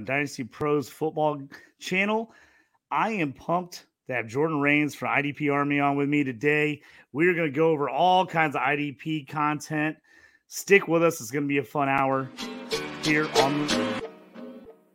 The Dynasty Pros football channel. I am pumped to have Jordan Rains from IDP Army on with me today. We're going to go over all kinds of IDP content. Stick with us. It's going to be a fun hour here on the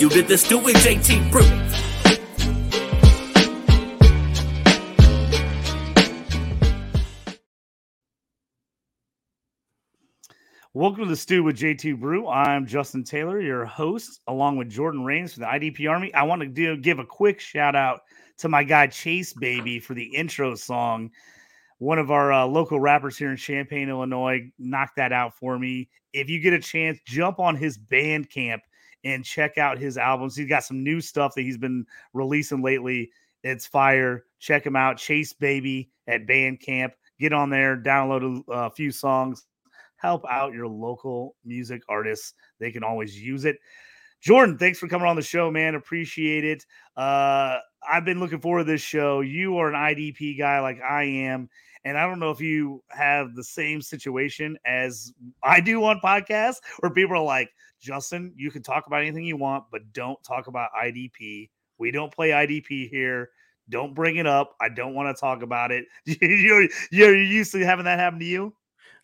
you did this Stew and JT Brew. Welcome to the Stew with JT Brew. I'm Justin Taylor, your host, along with Jordan Rains from the IDP Army. I want to do, give a quick shout out to my guy Chase Baby for the intro song. One of our uh, local rappers here in Champaign, Illinois, knocked that out for me. If you get a chance, jump on his Bandcamp and check out his albums. He's got some new stuff that he's been releasing lately. It's fire. Check him out. Chase Baby at Bandcamp. Get on there, download a, a few songs, help out your local music artists. They can always use it. Jordan, thanks for coming on the show, man. Appreciate it. Uh, I've been looking forward to this show. You are an IDP guy like I am. And I don't know if you have the same situation as I do on podcasts where people are like, Justin, you can talk about anything you want, but don't talk about IDP. We don't play IDP here. Don't bring it up. I don't want to talk about it. you're, you're used to having that happen to you?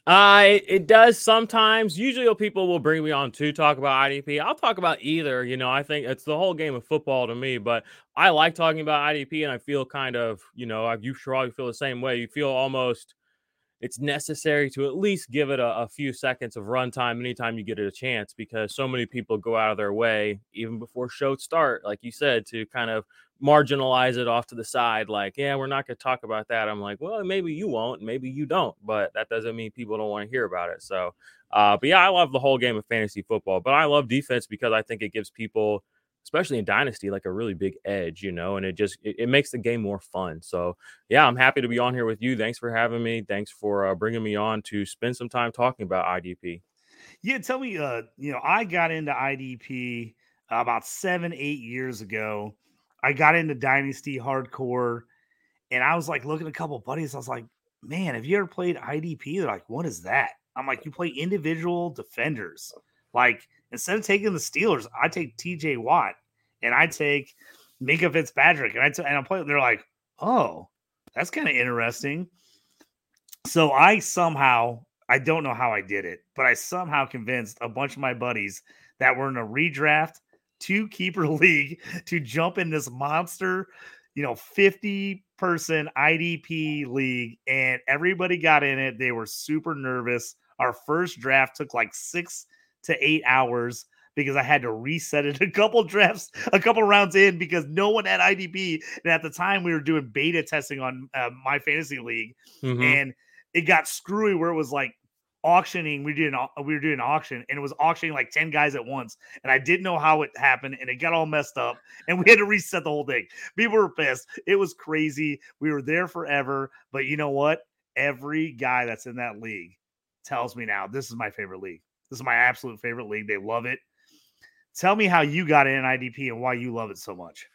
Uh, it, it, does sometimes. Usually, people will bring me on to talk about IDP. I'll talk about either. You know, I think it's the whole game of football to me, but I like talking about IDP, and I feel kind of, you know, you probably feel the same way. You feel almost it's necessary to at least give it a, a few seconds of runtime anytime you get it a chance because so many people go out of their way even before shows start, like you said, to kind of marginalize it off to the side. Like, yeah, we're not going to talk about that. I'm like, well, maybe you won't, maybe you don't, but that doesn't mean people don't want to hear about it. So, uh, but yeah, I love the whole game of fantasy football, but I love defense because I think it gives people especially in dynasty like a really big edge you know and it just it, it, makes the game more fun. So yeah i'm happy to be on here with you. Thanks for having me. Thanks for uh, bringing me on to spend some time talking about idp yeah tell me uh you know i got into idp about seven eight years ago. I got into dynasty hardcore and i was like looking at a couple buddies. I was like man have you ever played idp they're like what is that? I'm like you play individual defenders like instead of taking the Steelers, I take TJ Watt and I take Minkah Fitzpatrick and I t- and I play. They're like, oh, that's kind of interesting. So I somehow I don't know how I did it, but I somehow convinced a bunch of my buddies that were in a redraft two keeper league to jump in this monster, you know, 50 person IDP league and everybody got in it. They were super nervous. Our first draft took like 6 to eight hours because I had to reset it a couple drafts, a couple rounds in because no one had IDP. And at the time, we were doing beta testing on uh, my fantasy league, mm-hmm. and it got screwy where it was like auctioning. We did an, we were doing an auction, and it was auctioning like ten guys at once, and I didn't know how it happened, and it got all messed up, and we had to reset the whole thing. People were pissed. It was crazy. We were there forever, but you know what? Every guy that's in that league tells me now this is my favorite league. This is my absolute favorite league. They love it. Tell me how you got in IDP and why you love it so much.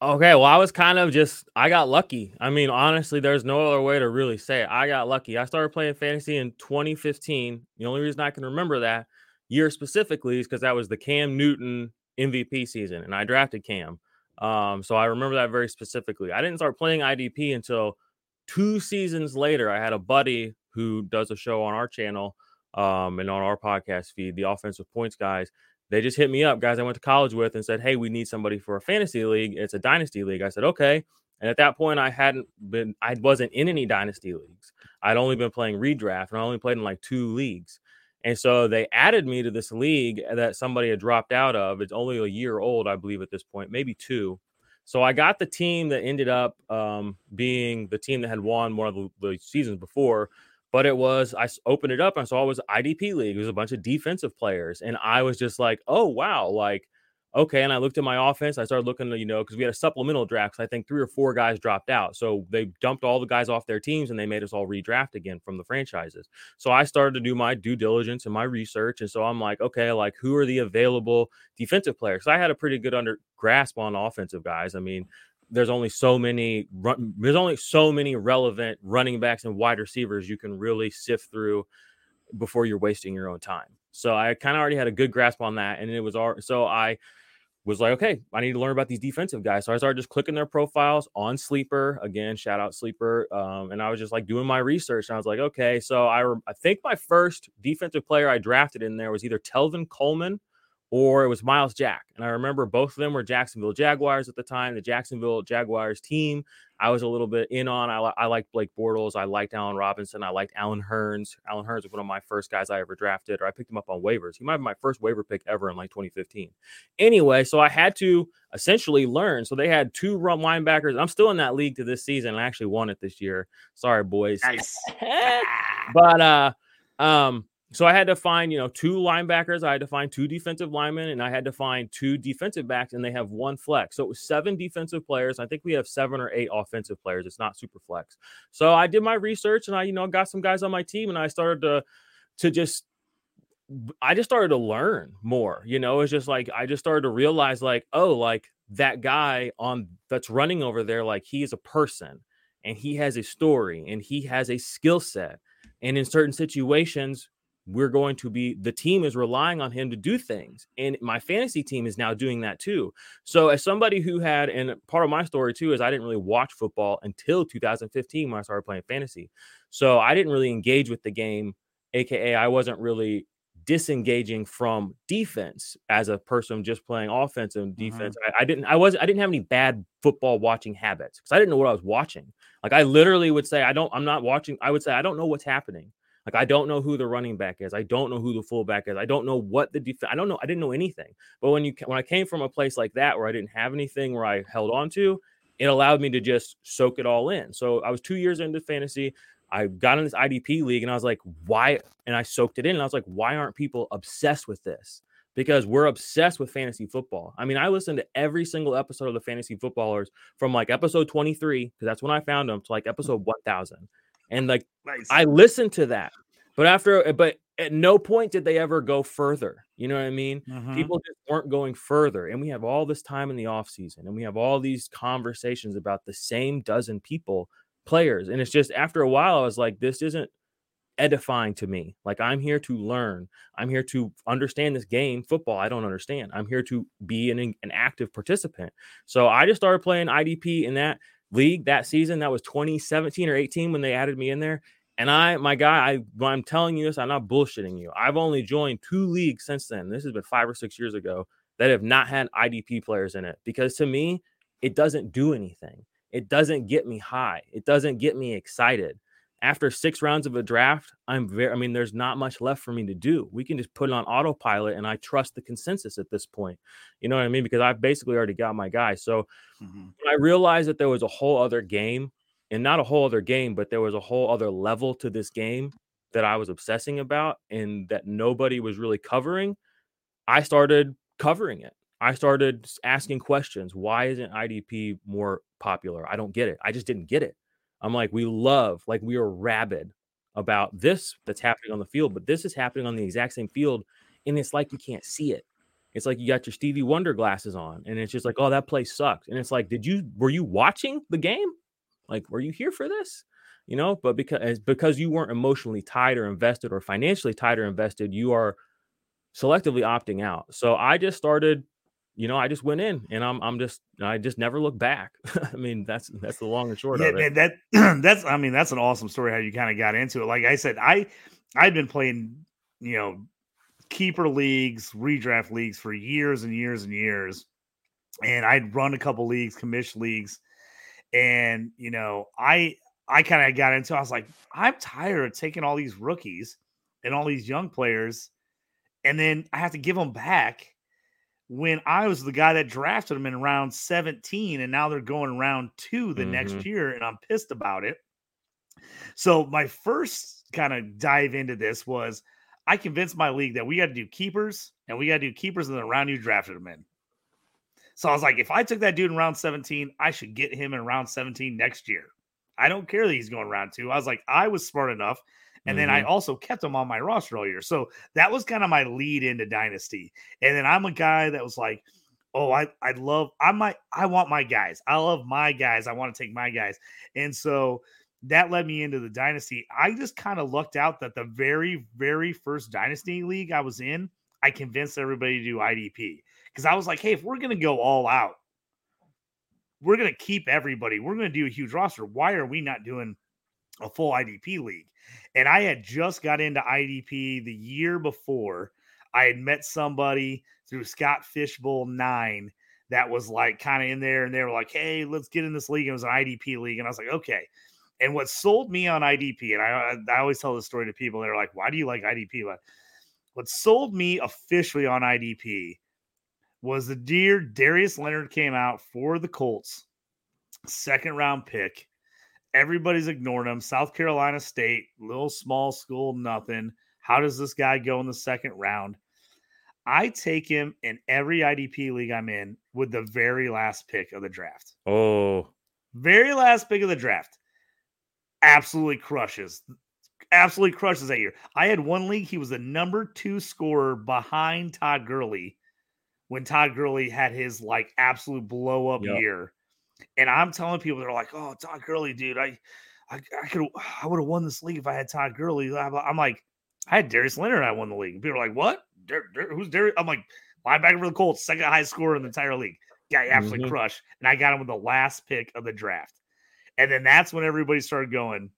Okay, well, I was kind of just I got lucky. I mean, honestly, there's no other way to really say it. I got lucky. I started playing fantasy in 2015. The only reason I can remember that year specifically is because that was the Cam Newton MVP season, and I drafted Cam. Um, so I remember that very specifically. I didn't start playing IDP until two seasons later. I had a buddy who does a show on our channel um, and on our podcast feed, the offensive points guys, they just hit me up, guys I went to college with, and said, Hey, we need somebody for a fantasy league. It's a dynasty league. I said, Okay. And at that point, I hadn't been, I wasn't in any dynasty leagues. I'd only been playing redraft and I only played in like two leagues. And so they added me to this league that somebody had dropped out of. It's only a year old, I believe, at this point, maybe two. So I got the team that ended up um, being the team that had won one of the, the seasons before, but it was I opened it up and saw it was IDP league. It was a bunch of defensive players, and I was just like, oh wow, like okay. And I looked at my offense. I started looking, you know, because we had a supplemental draft. So I think three or four guys dropped out. So they dumped all the guys off their teams and they made us all redraft again from the franchises. So I started to do my due diligence and my research. And so I'm like, okay, like who are the available defensive players? So I had a pretty good under grasp on offensive guys. I mean, there's only so many there's only so many relevant running backs and wide receivers you can really sift through before you're wasting your own time. So I kind of already had a good grasp on that, and it was all so I was like, okay, I need to learn about these defensive guys. So I started just clicking their profiles on Sleeper. Again, shout out Sleeper. Um, and I was just like doing my research. And I was like, okay, so I, re- I think my first defensive player I drafted in there was either Telvin Coleman or it was Myles Jack. And I remember both of them were Jacksonville Jaguars at the time. The Jacksonville Jaguars team, I was a little bit in on. I, I liked Blake Bortles. I liked Allen Robinson. I liked Allen Hurns. Allen Hurns was one of my first guys I ever drafted, or I picked him up on waivers. He might be my first waiver pick ever in like 2015. Anyway, so I had to essentially learn. So they had two run linebackers. I'm still in that league to this season. I actually won it this year. Sorry, boys. Nice. but uh um so I had to find, you know, two linebackers. I had to find two defensive linemen, and I had to find two defensive backs, and they have one flex. So it was seven defensive players. I think we have seven or eight offensive players. It's not super flex. So I did my research, and I, you know, got some guys on my team, and I started to to just I just started to learn more. You know, it's just like I just started to realize, like, oh, like that guy on that's running over there, like he is a person and he has a story and he has a skill set. And in certain situations, we're going to be the team is relying on him to do things and my fantasy team is now doing that too. So as somebody who had and part of my story too is i didn't really watch football until 2015 when i started playing fantasy. So i didn't really engage with the game aka i wasn't really disengaging from defense as a person just playing offense and defense. Mm-hmm. I, I, didn't i was i didn't have any bad football watching habits because i didn't know what i was watching. Like i literally would say i don't i'm not watching i would say i don't know what's happening like I don't know who the running back is. I don't know who the fullback is. I don't know what the defense. I don't know. I didn't know anything. But when you when I came from a place like that where I didn't have anything where I held on to, it allowed me to just soak it all in. So I was two years into fantasy. I got in this IDP league and I was like, why? And I soaked it in. And I was like, why aren't people obsessed with this? Because we're obsessed with fantasy football. I mean, I listened to every single episode of the fantasy footballers from like episode 23, because that's when I found them, to like episode mm. 1000. And like nice. I listened to that. But after but at no point did they ever go further. You know what I mean? Mm-hmm. People just weren't going further. And we have all this time in the off season and we have all these conversations about the same dozen people, players. And it's just after a while, I was like, this isn't edifying to me. Like I'm here to learn. I'm here to understand this game, football. I don't understand. I'm here to be an, an active participant. So I just started playing IDP in that league that season. That was 2017 or 18 when they added me in there. And I, my guy, I, I'm telling you this, I'm not bullshitting you. I've only joined two leagues since then. This has been five or six years ago that have not had IDP players in it because to me, it doesn't do anything. It doesn't get me high. It doesn't get me excited. After six rounds of a draft, I'm very, I mean, there's not much left for me to do. We can just put it on autopilot and I trust the consensus at this point. You know what I mean? Because I've basically already got my guy. So mm-hmm. I realized that there was a whole other game and not a whole other game, but there was a whole other level to this game that I was obsessing about and that nobody was really covering. I started covering it. I started asking questions. Why isn't IDP more popular? I don't get it. I just didn't get it. I'm like, we love, like, we are rabid about this that's happening on the field, but this is happening on the exact same field. And it's like you can't see it. It's like you got your Stevie Wonder glasses on, and it's just like, oh, that play sucks. And it's like, did you were you watching the game? Like, were you here for this? You know, but because because you weren't emotionally tied or invested or financially tied or invested, you are selectively opting out. So I just started, you know, I just went in and I'm I'm just I just never look back. I mean, that's that's the long and short yeah, of it. That that's I mean, that's an awesome story how you kind of got into it. Like I said, I I'd been playing, you know, keeper leagues, redraft leagues for years and years and years. And I'd run a couple leagues, commission leagues and you know, I I kind of got into. I was like, I'm tired of taking all these rookies and all these young players, and then I have to give them back when I was the guy that drafted them in round 17, and now they're going round two the mm-hmm. next year, and I'm pissed about it. So my first kind of dive into this was I convinced my league that we got to do keepers and we got to do keepers in the round you drafted them in. So I was like, if I took that dude in round 17, I should get him in round 17 next year. I don't care that he's going round two. I was like, I was smart enough. And mm-hmm. then I mm-hmm. also kept him on my roster all year. So that was kind of my lead into Dynasty. And then I'm a guy that was like, oh, I, I love, I might, I want my guys. I love my guys. I want to take my guys. And so that led me into the Dynasty. I just kind of lucked out that the very, very first Dynasty league I was in, I convinced everybody to do IDP because I was like, hey, if we're going to go all out, we're going to keep everybody. We're going to do a huge roster. Why are we not doing a full IDP league? And I had just got into IDP the year before. I had met somebody through Scott Fish Bowl 9 that was like kind of in there, and they were like, hey, let's get in this league. It was an IDP league. And I was like, okay. And what sold me on IDP, and I, I always tell this story to people, they're like, why do you like IDP? But what sold me officially on IDP was the dear Darius Leonard came out for the Colts, second round pick. Everybody's ignoring him. South Carolina State, little small school, nothing. How does this guy go in the second round? I take him in every IDP league I'm in with the very last pick of the draft. Oh, very last pick of the draft. Absolutely crushes. Absolutely crushes that year. I had one league. He was the number two scorer behind Todd Gurley when Todd Gurley had his like absolute blow up yep. year. And I'm telling people they're like, "Oh, Todd Gurley, dude, I, I, I could, I would have won this league if I had Todd Gurley." I'm like, I had Darius Leonard, I won the league. People are like, "What? Who's Darius?" I'm like, linebacker for the Colts, second highest scorer in the entire league. Guy absolutely mm-hmm. crushed, and I got him with the last pick of the draft. And then that's when everybody started going,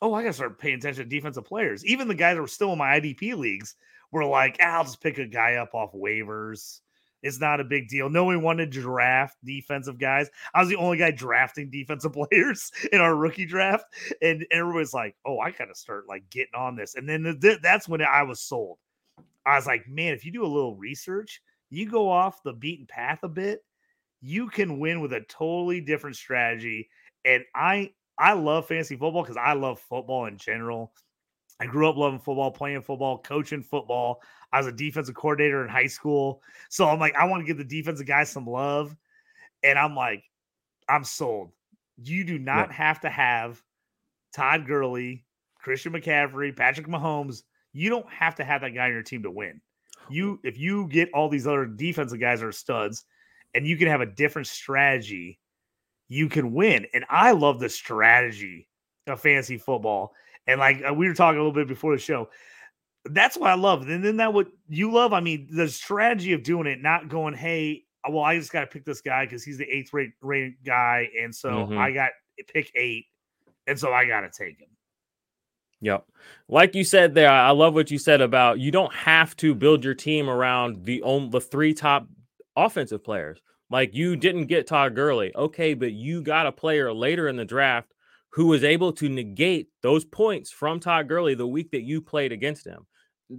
"Oh, I got to start paying attention to defensive players." Even the guys that were still in my IDP leagues were like, ah, "I'll just pick a guy up off waivers." It's not a big deal. No one wanted to draft defensive guys. I was the only guy drafting defensive players in our rookie draft, and everybody's like, "Oh, I gotta start like getting on this." And then th- that's when I was sold. I was like, "Man, if you do a little research, you go off the beaten path a bit, you can win with a totally different strategy." And I I love fantasy football because I love football in general. I grew up loving football, playing football, coaching football. I was a defensive coordinator in high school. So I'm like, I want to give the defensive guys some love. And I'm like, I'm sold. You do not yeah. have to have Todd Gurley, Christian McCaffrey, Patrick Mahomes. You don't have to have that guy on your team to win. You if you get all these other defensive guys that are studs and you can have a different strategy, you can win. And I love the strategy of fantasy football. And like uh, we were talking a little bit before the show, that's what I love. And then that what you love, I mean, the strategy of doing it, not going, hey, uh, well, I just got to pick this guy because he's the eighth rate rated guy, and so mm-hmm. I got pick eight, and so I got to take him. Yep. Like you said there, I love what you said about you don't have to build your team around the only the three top offensive players. Like you didn't get Todd Gurley. Okay, but you got a player later in the draft who was able to negate those points from Todd Gurley the week that you played against him.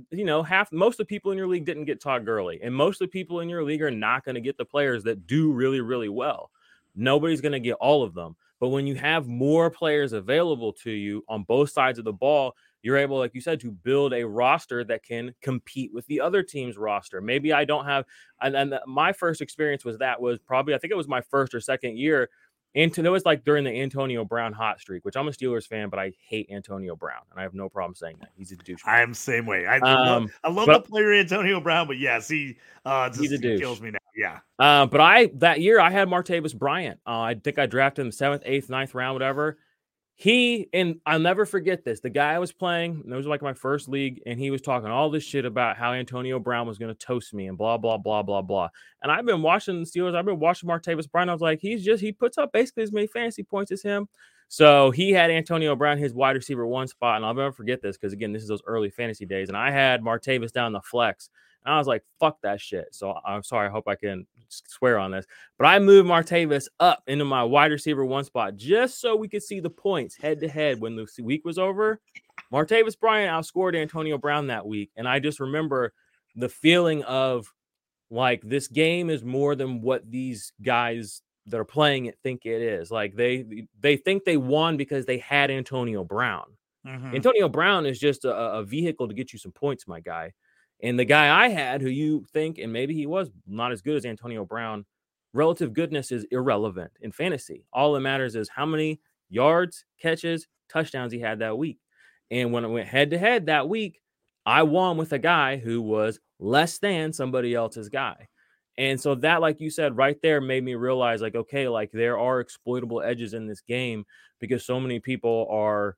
You know, half most of the people in your league didn't get Todd Gurley, and most of the people in your league are not going to get the players that do really, really well. Nobody's going to get all of them. But when you have more players available to you on both sides of the ball, you're able, like you said, to build a roster that can compete with the other team's roster. Maybe I don't have, and, and uh, my first experience was that was probably, I think it was my first or second year and it was like during the Antonio Brown hot streak, which I'm a Steelers fan, but I hate Antonio Brown, and I have no problem saying that he's a douche. I am same way. I, um, love, I love but, the player Antonio Brown, but yes, he uh, just, he's a douche. kills me now. Yeah. Uh, but I that year I had Martavis Bryant. Uh, I think I drafted him seventh, eighth, ninth round, whatever he and I'll never forget this. The guy I was playing, it was like my first league, and he was talking all this shit about how Antonio Brown was going to toast me and blah blah blah blah blah. And I've been watching the Steelers. I've been watching Martavis Bryant. I was like, he's just he puts up basically as many fantasy points as him. So he had Antonio Brown his wide receiver one spot, and I'll never forget this because again, this is those early fantasy days, and I had Martavis down the flex, and I was like, fuck that shit. So I'm sorry. I hope I can swear on this. But I moved Martavis up into my wide receiver one spot just so we could see the points head to head when the week was over. Martavis Bryant outscored Antonio Brown that week. And I just remember the feeling of like this game is more than what these guys that are playing it think it is. Like they they think they won because they had Antonio Brown. Mm-hmm. Antonio Brown is just a, a, vehicle to get you some points, my guy. And the guy I had, who you think, and maybe he was not as good as Antonio Brown, relative goodness is irrelevant in fantasy. All that matters is how many yards, catches, touchdowns he had that week. And when it went head to head that week, I won with a guy who was less than somebody else's guy. And so that, like you said, right there made me realize, like, okay, like there are exploitable edges in this game because so many people are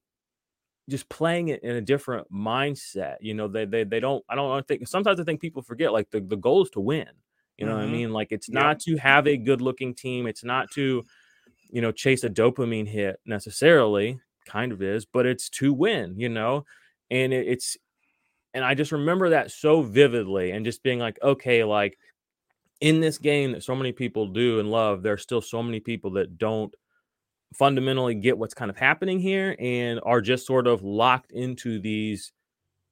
just playing it in a different mindset. You know, they they they don't. I don't think sometimes I think people forget like the the goal is to win. You know mm-hmm. what I mm-hmm. mean? Like it's not to have a good looking team. It's not to, you know, chase a dopamine hit necessarily. Kind of is, but it's to win. You know, and it, it's and I just remember that so vividly and just being like, okay, like in this game that so many people do and love, there's still so many people that don't fundamentally get what's kind of happening here and are just sort of locked into these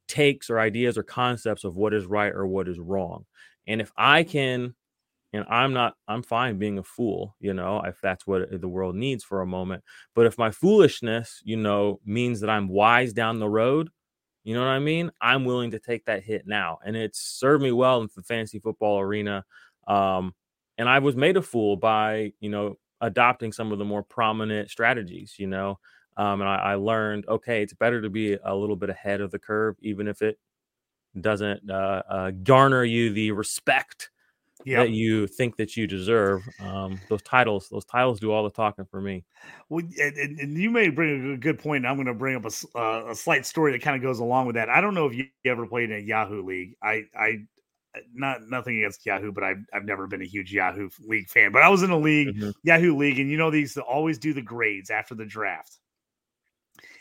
takes or ideas or concepts of what is right or what is wrong. And if I can, and I'm not, I'm fine being a fool, you know, if that's what the world needs for a moment. But if my foolishness, you know, means that I'm wise down the road, you know what I mean? I'm willing to take that hit now. And it's served me well in the fantasy football arena. Um, and I was made a fool by, you know, adopting some of the more prominent strategies, you know. Um, and I, I, learned, okay, it's better to be a little bit ahead of the curve, even if it doesn't uh, uh, garner you the respect yep. that you think that you deserve. Um, those titles, those titles do all the talking for me. Well, and, and you may bring a good point. I'm going to bring up a, uh, a slight story that kind of goes along with that. I don't know if you ever played in a Yahoo League. I, I not nothing against Yahoo, but I've I've never been a huge Yahoo League fan. But I was in a league, mm-hmm. Yahoo League, and you know these always do the grades after the draft.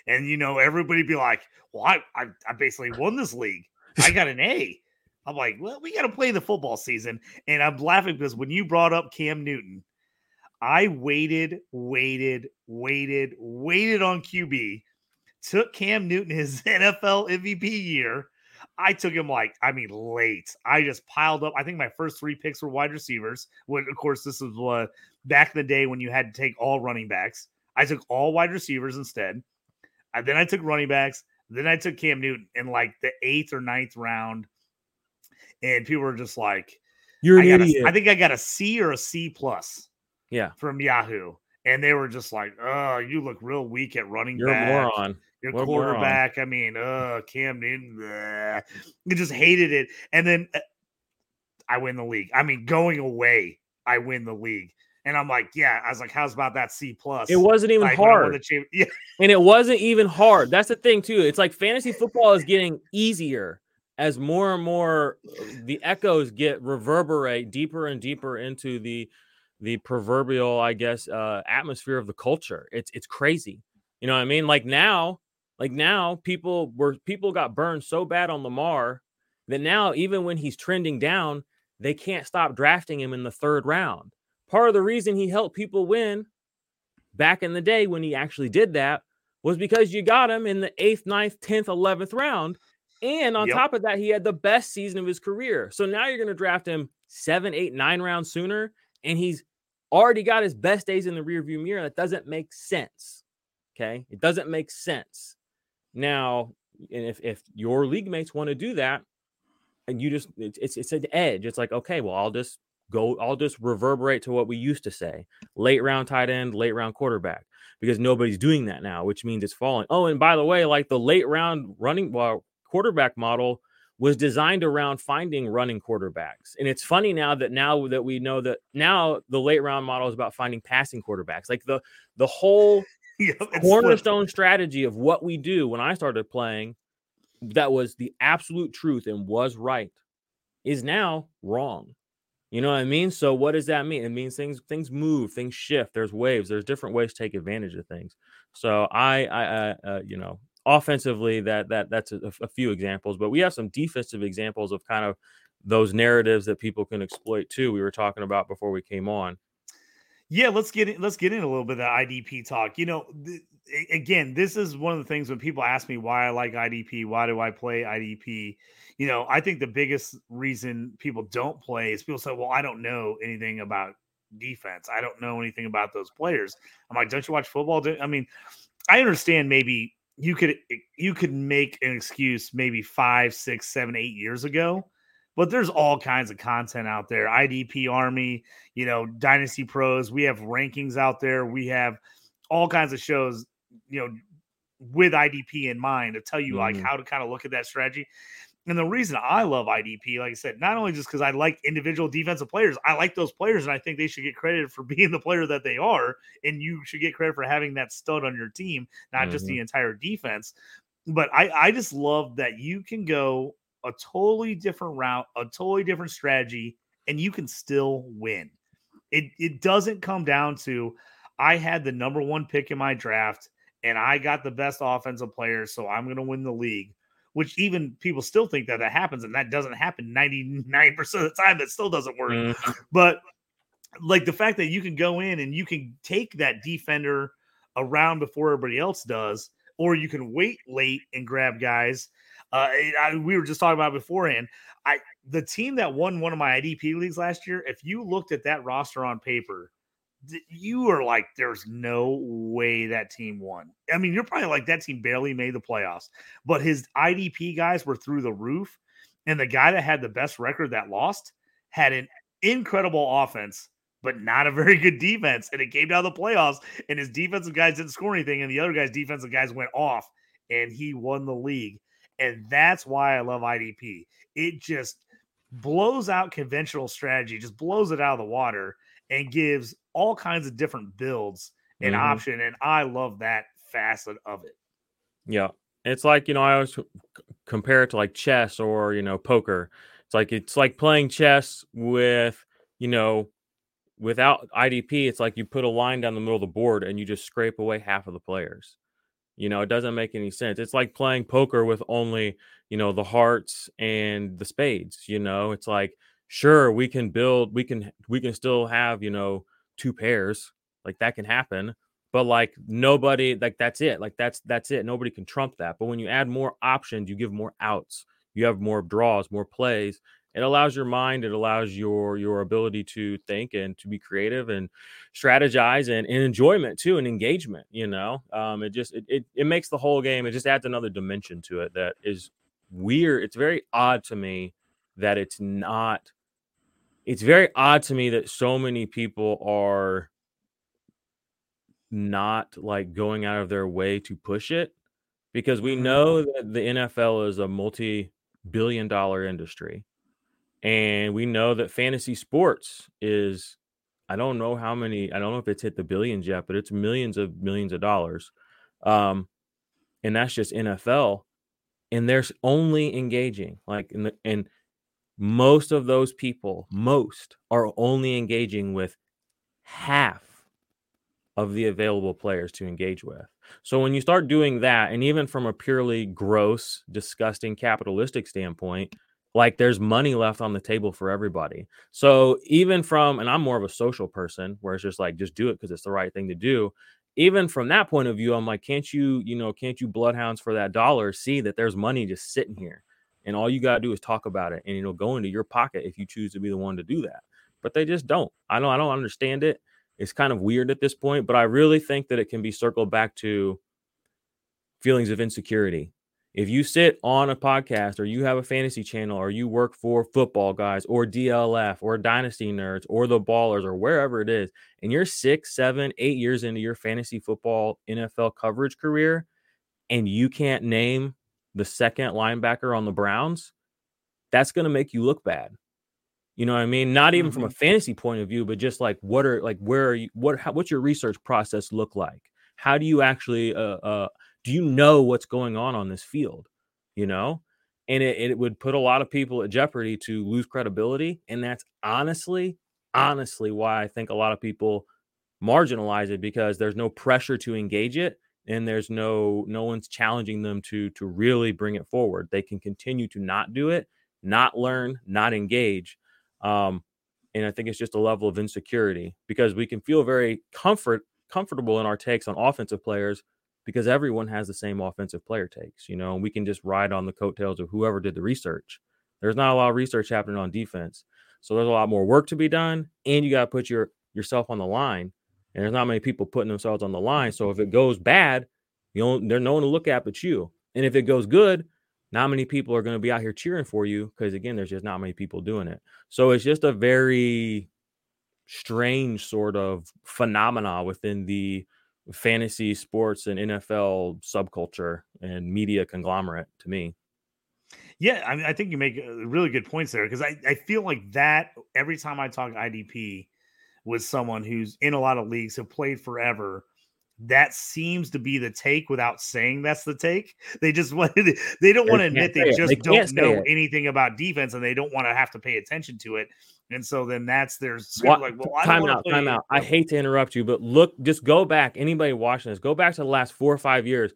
And you know everybody be like, "Well, I I, I basically won this league. I got an A." I'm like, "Well, we got to play the football season." And I'm laughing because when you brought up Cam Newton, I waited, waited, waited, waited on QB. Took Cam Newton his NFL MVP year I took him like, I mean, late. I just piled up. I think my first three picks were wide receivers. When, of course, this was uh, back in the day when you had to take all running backs. I took all wide receivers instead. And then I took running backs. Then I took Cam Newton in like the eighth or ninth round. And people were just like, You're an I idiot. A, I think I got a C or a C plus. Yeah. From Yahoo. And they were just like, oh, you look real weak at running You're back. a moron your what quarterback. I mean, uh, Cam Newton. Bleh. I just hated it. And then uh, I win the league. I mean, going away, I win the league. And I'm like, yeah. I was like, how's about that C plus? It wasn't even like, hard. Yeah. And it wasn't even hard. That's the thing too. It's like fantasy football is getting easier as more and more uh, the echoes get reverberate deeper and deeper into the the proverbial, I guess, uh, atmosphere of the culture. It's it's crazy. You know what I mean? Like now, like now, people were people got burned so bad on Lamar that now, even when he's trending down, they can't stop drafting him in the third round. Part of the reason he helped people win back in the day when he actually did that was because you got him in the eighth, ninth, tenth, eleventh round. And on yep. top of that, he had the best season of his career. So now you're going to draft him seven, eight, nine rounds sooner, and he's already got his best days in the rearview mirror. That doesn't make sense. Okay. It doesn't make sense. Now, and if if your league mates want to do that, and you just it's, it's an edge. It's like okay, well, I'll just go. I'll just reverberate to what we used to say: late round tight end, late round quarterback, because nobody's doing that now, which means it's falling. Oh, and by the way, like the late round running well, quarterback model was designed around finding running quarterbacks. And it's funny now that now that we know that now the late round model is about finding passing quarterbacks. Like the the whole yep, cornerstone strategy of what we do when I started playing that was the absolute truth and was right is now wrong. You know what I mean? So what does that mean? It means things things move, things shift. There's waves. There's different ways to take advantage of things. So I I uh, uh, you know offensively that that that's a, a few examples, but we have some defensive examples of kind of those narratives that people can exploit too. We were talking about before we came on. Yeah, let's get in, let's get in a little bit of IDP talk. You know, th- again, this is one of the things when people ask me why I like IDP, why do I play IDP? You know, I think the biggest reason people don't play is people say, "Well, I don't know anything about defense. I don't know anything about those players." I'm like, "Don't you watch football?" I mean, I understand maybe you could you could make an excuse maybe five, six, seven, eight years ago, but there's all kinds of content out there. IDP Army, you know, Dynasty Pros. We have rankings out there. We have all kinds of shows, you know, with IDP in mind to tell you mm-hmm. like how to kind of look at that strategy. And the reason I love IDP, like I said, not only just because I like individual defensive players, I like those players and I think they should get credit for being the player that they are. And you should get credit for having that stud on your team, not mm-hmm. just the entire defense. But I, I just love that you can go a totally different route, a totally different strategy, and you can still win. It, it doesn't come down to I had the number one pick in my draft and I got the best offensive players, so I'm going to win the league which even people still think that that happens, and that doesn't happen 99% of the time. That still doesn't work. Mm-hmm. But like the fact that you can go in and you can take that defender around before everybody else does, or you can wait late and grab guys. Uh, I, we were just talking about beforehand. I the team that won one of my IDP leagues last year. If you looked at that roster on paper, you are like, there's no way that team won. I mean, you're probably like, that team barely made the playoffs, but his IDP guys were through the roof. And the guy that had the best record that lost had an incredible offense, but not a very good defense. And it came down to the playoffs, and his defensive guys didn't score anything, and the other guys' defensive guys went off, and he won the league. And that's why I love IDP. It just blows out conventional strategy, just blows it out of the water and gives all kinds of different builds and mm-hmm. option. And I love that facet of it. Yeah. It's like, you know, I always compare it to like chess or, you know, poker. It's like it's like playing chess with, you know, without IDP, it's like you put a line down the middle of the board and you just scrape away half of the players. You know, it doesn't make any sense. It's like playing poker with only, you know, the hearts and the spades, you know. It's like sure we can build we can we can still have you know two pairs like that can happen but like nobody like that's it like that's that's it nobody can trump that but when you add more options you give more outs you have more draws more plays it allows your mind it allows your your ability to think and to be creative and strategize and, and enjoyment too and engagement you know um it just it, it, it makes the whole game it just adds another dimension to it that is weird it's very odd to me that it's not it's very odd to me that so many people are not like going out of their way to push it because we mm-hmm. know that the NFL is a multi billion dollar industry. And we know that fantasy sports is, I don't know how many, I don't know if it's hit the billions yet, but it's millions of millions of dollars. Um, and that's just NFL. And there's only engaging like in the, and most of those people, most are only engaging with half of the available players to engage with. So when you start doing that, and even from a purely gross, disgusting capitalistic standpoint, like there's money left on the table for everybody. So even from, and I'm more of a social person where it's just like, just do it because it's the right thing to do. Even from that point of view, I'm like, can't you, you know, can't you bloodhounds for that dollar see that there's money just sitting here? and all you got to do is talk about it and it'll go into your pocket if you choose to be the one to do that but they just don't i don't i don't understand it it's kind of weird at this point but i really think that it can be circled back to feelings of insecurity if you sit on a podcast or you have a fantasy channel or you work for football guys or dlf or dynasty nerds or the ballers or wherever it is and you're six seven eight years into your fantasy football nfl coverage career and you can't name the second linebacker on the Browns, that's going to make you look bad. You know what I mean? Not even mm-hmm. from a mm-hmm. fantasy point of view, but just like what are like where are you? What how, what's your research process look like? How do you actually uh, uh do you know what's going on on this field? You know, and it, it would put a lot of people at jeopardy to lose credibility, and that's honestly, honestly why I think a lot of people marginalize it because there's no pressure to engage it and there's no no one's challenging them to to really bring it forward they can continue to not do it not learn not engage um and i think it's just a level of insecurity because we can feel very comfort comfortable in our takes on offensive players because everyone has the same offensive player takes you know and we can just ride on the coattails of whoever did the research there's not a lot of research happening on defense so there's a lot more work to be done and you got to put your yourself on the line and there's not many people putting themselves on the line. So if it goes bad, You know, there's no one to look at but you. And if it goes good, not many people are going to be out here cheering for you because again, there's just not many people doing it. So it's just a very strange sort of phenomena within the fantasy sports and NFL subculture and media conglomerate to me. Yeah, I mean, I think you make uh, really good points there because I, I feel like that every time I talk IDP with someone who's in a lot of leagues, have played forever, that seems to be the take without saying that's the take. They just want they don't want to admit they just they don't know it. anything about defense and they don't want to have to pay attention to it. And so then that's their what, like, well, time out, time out. I hate to interrupt you, but look, just go back. Anybody watching this, go back to the last four or five years.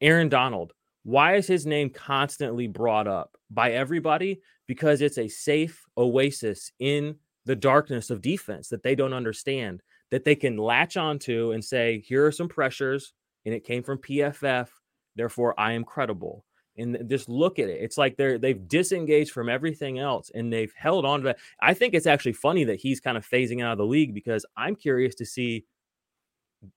Aaron Donald, why is his name constantly brought up by everybody? Because it's a safe oasis in the darkness of defense that they don't understand, that they can latch onto and say, here are some pressures, and it came from PFF. Therefore, I am credible and just look at it. It's like they're they've disengaged from everything else and they've held on to that. I think it's actually funny that he's kind of phasing out of the league because I'm curious to see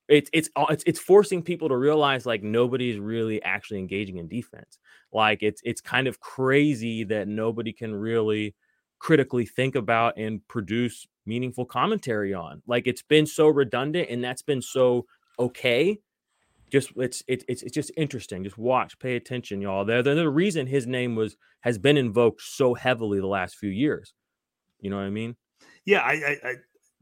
it's it's uh, it's it's forcing people to realize like nobody's really actually engaging in defense. Like it's it's kind of crazy that nobody can really critically think about and produce meaningful commentary on. Like it's been so redundant and that's been so okay just it's it's it's just interesting. Just watch, pay attention, y'all. They're the reason his name was has been invoked so heavily the last few years. You know what I mean? Yeah, I, I, I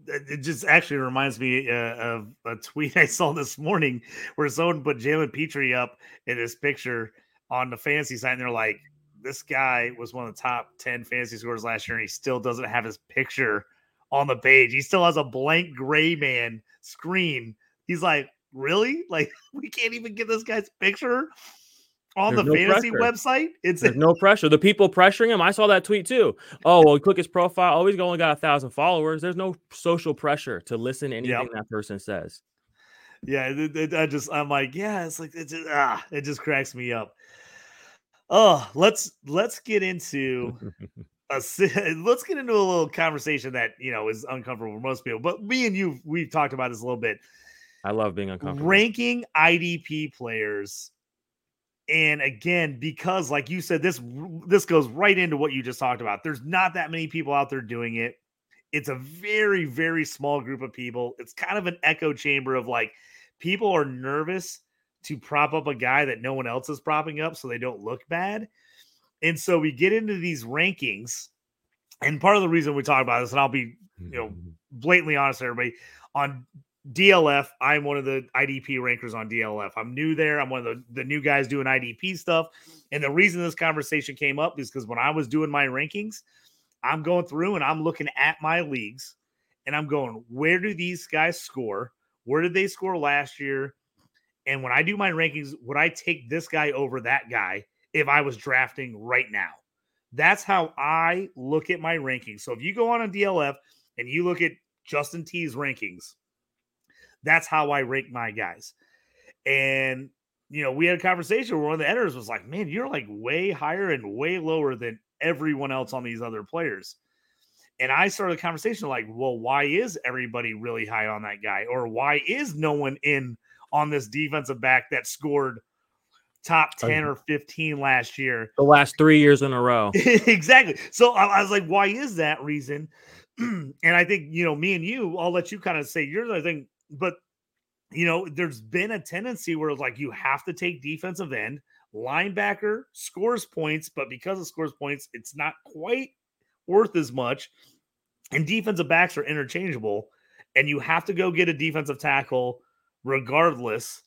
it just actually reminds me uh, of a tweet I saw this morning where someone put Jalen Pitre up in this picture on the fantasy site, and they're like, "This guy was one of the top ten fantasy scores last year, and he still doesn't have his picture on the page. He still has a blank gray man screen." He's like, really? Like we can't even get this guy's picture on There's the no fantasy pressure. website. It's There's no pressure. The people pressuring him. I saw that tweet too. Oh, well, click his profile. Oh, he's only got a thousand followers. There's no social pressure to listen to anything yep. that person says. Yeah, it, it, I just I'm like, yeah, it's like it just ah, it just cracks me up. Oh, let's let's get into a let's get into a little conversation that you know is uncomfortable for most people. But me and you, we've talked about this a little bit. I love being uncomfortable. Ranking IDP players. And again, because like you said, this this goes right into what you just talked about. There's not that many people out there doing it. It's a very, very small group of people. It's kind of an echo chamber of like people are nervous to prop up a guy that no one else is propping up so they don't look bad. And so we get into these rankings. And part of the reason we talk about this, and I'll be, you know, mm-hmm. blatantly honest, everybody, on DLF, I'm one of the IDP rankers on DLF. I'm new there. I'm one of the, the new guys doing IDP stuff. And the reason this conversation came up is because when I was doing my rankings, I'm going through and I'm looking at my leagues and I'm going, where do these guys score? Where did they score last year? And when I do my rankings, would I take this guy over that guy if I was drafting right now? That's how I look at my rankings. So if you go on a DLF and you look at Justin T's rankings, that's how I rank my guys. And you know, we had a conversation where one of the editors was like, "Man, you're like way higher and way lower than everyone else on these other players." And I started a conversation like, "Well, why is everybody really high on that guy, or why is no one in on this defensive back that scored top oh, ten or fifteen last year, the last three years in a row?" exactly. So I, I was like, "Why is that reason?" and I think you know, me and you, I'll let you kind of say yours. I think but you know, there's been a tendency where it's like you have to take defensive end, linebacker scores points, but because it scores points, it's not quite worth as much. And defensive backs are interchangeable, and you have to go get a defensive tackle regardless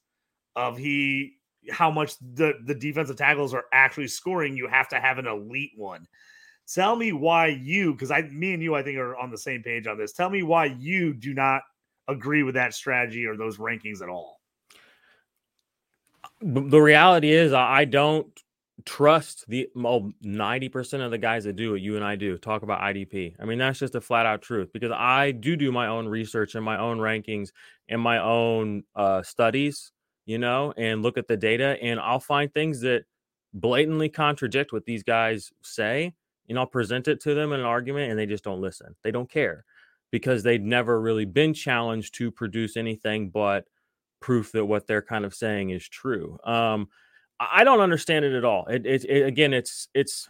of he how much the, the defensive tackles are actually scoring. You have to have an elite one. Tell me why you, because I me and you, I think are on the same page on this. Tell me why you do not agree with that strategy or those rankings at all. The reality is, I don't trust the well, 90% of the guys that do what you and I do talk about IDP. I mean, that's just a flat out truth because I do do my own research and my own rankings and my own uh, studies, you know, and look at the data, and I'll find things that blatantly contradict what these guys say. And I'll present it to them in an argument, and they just don't listen. They don't care because they'd never really been challenged to produce anything but proof that what they're kind of saying is true. Um, I don't understand it at all. It, it, it again, it's it's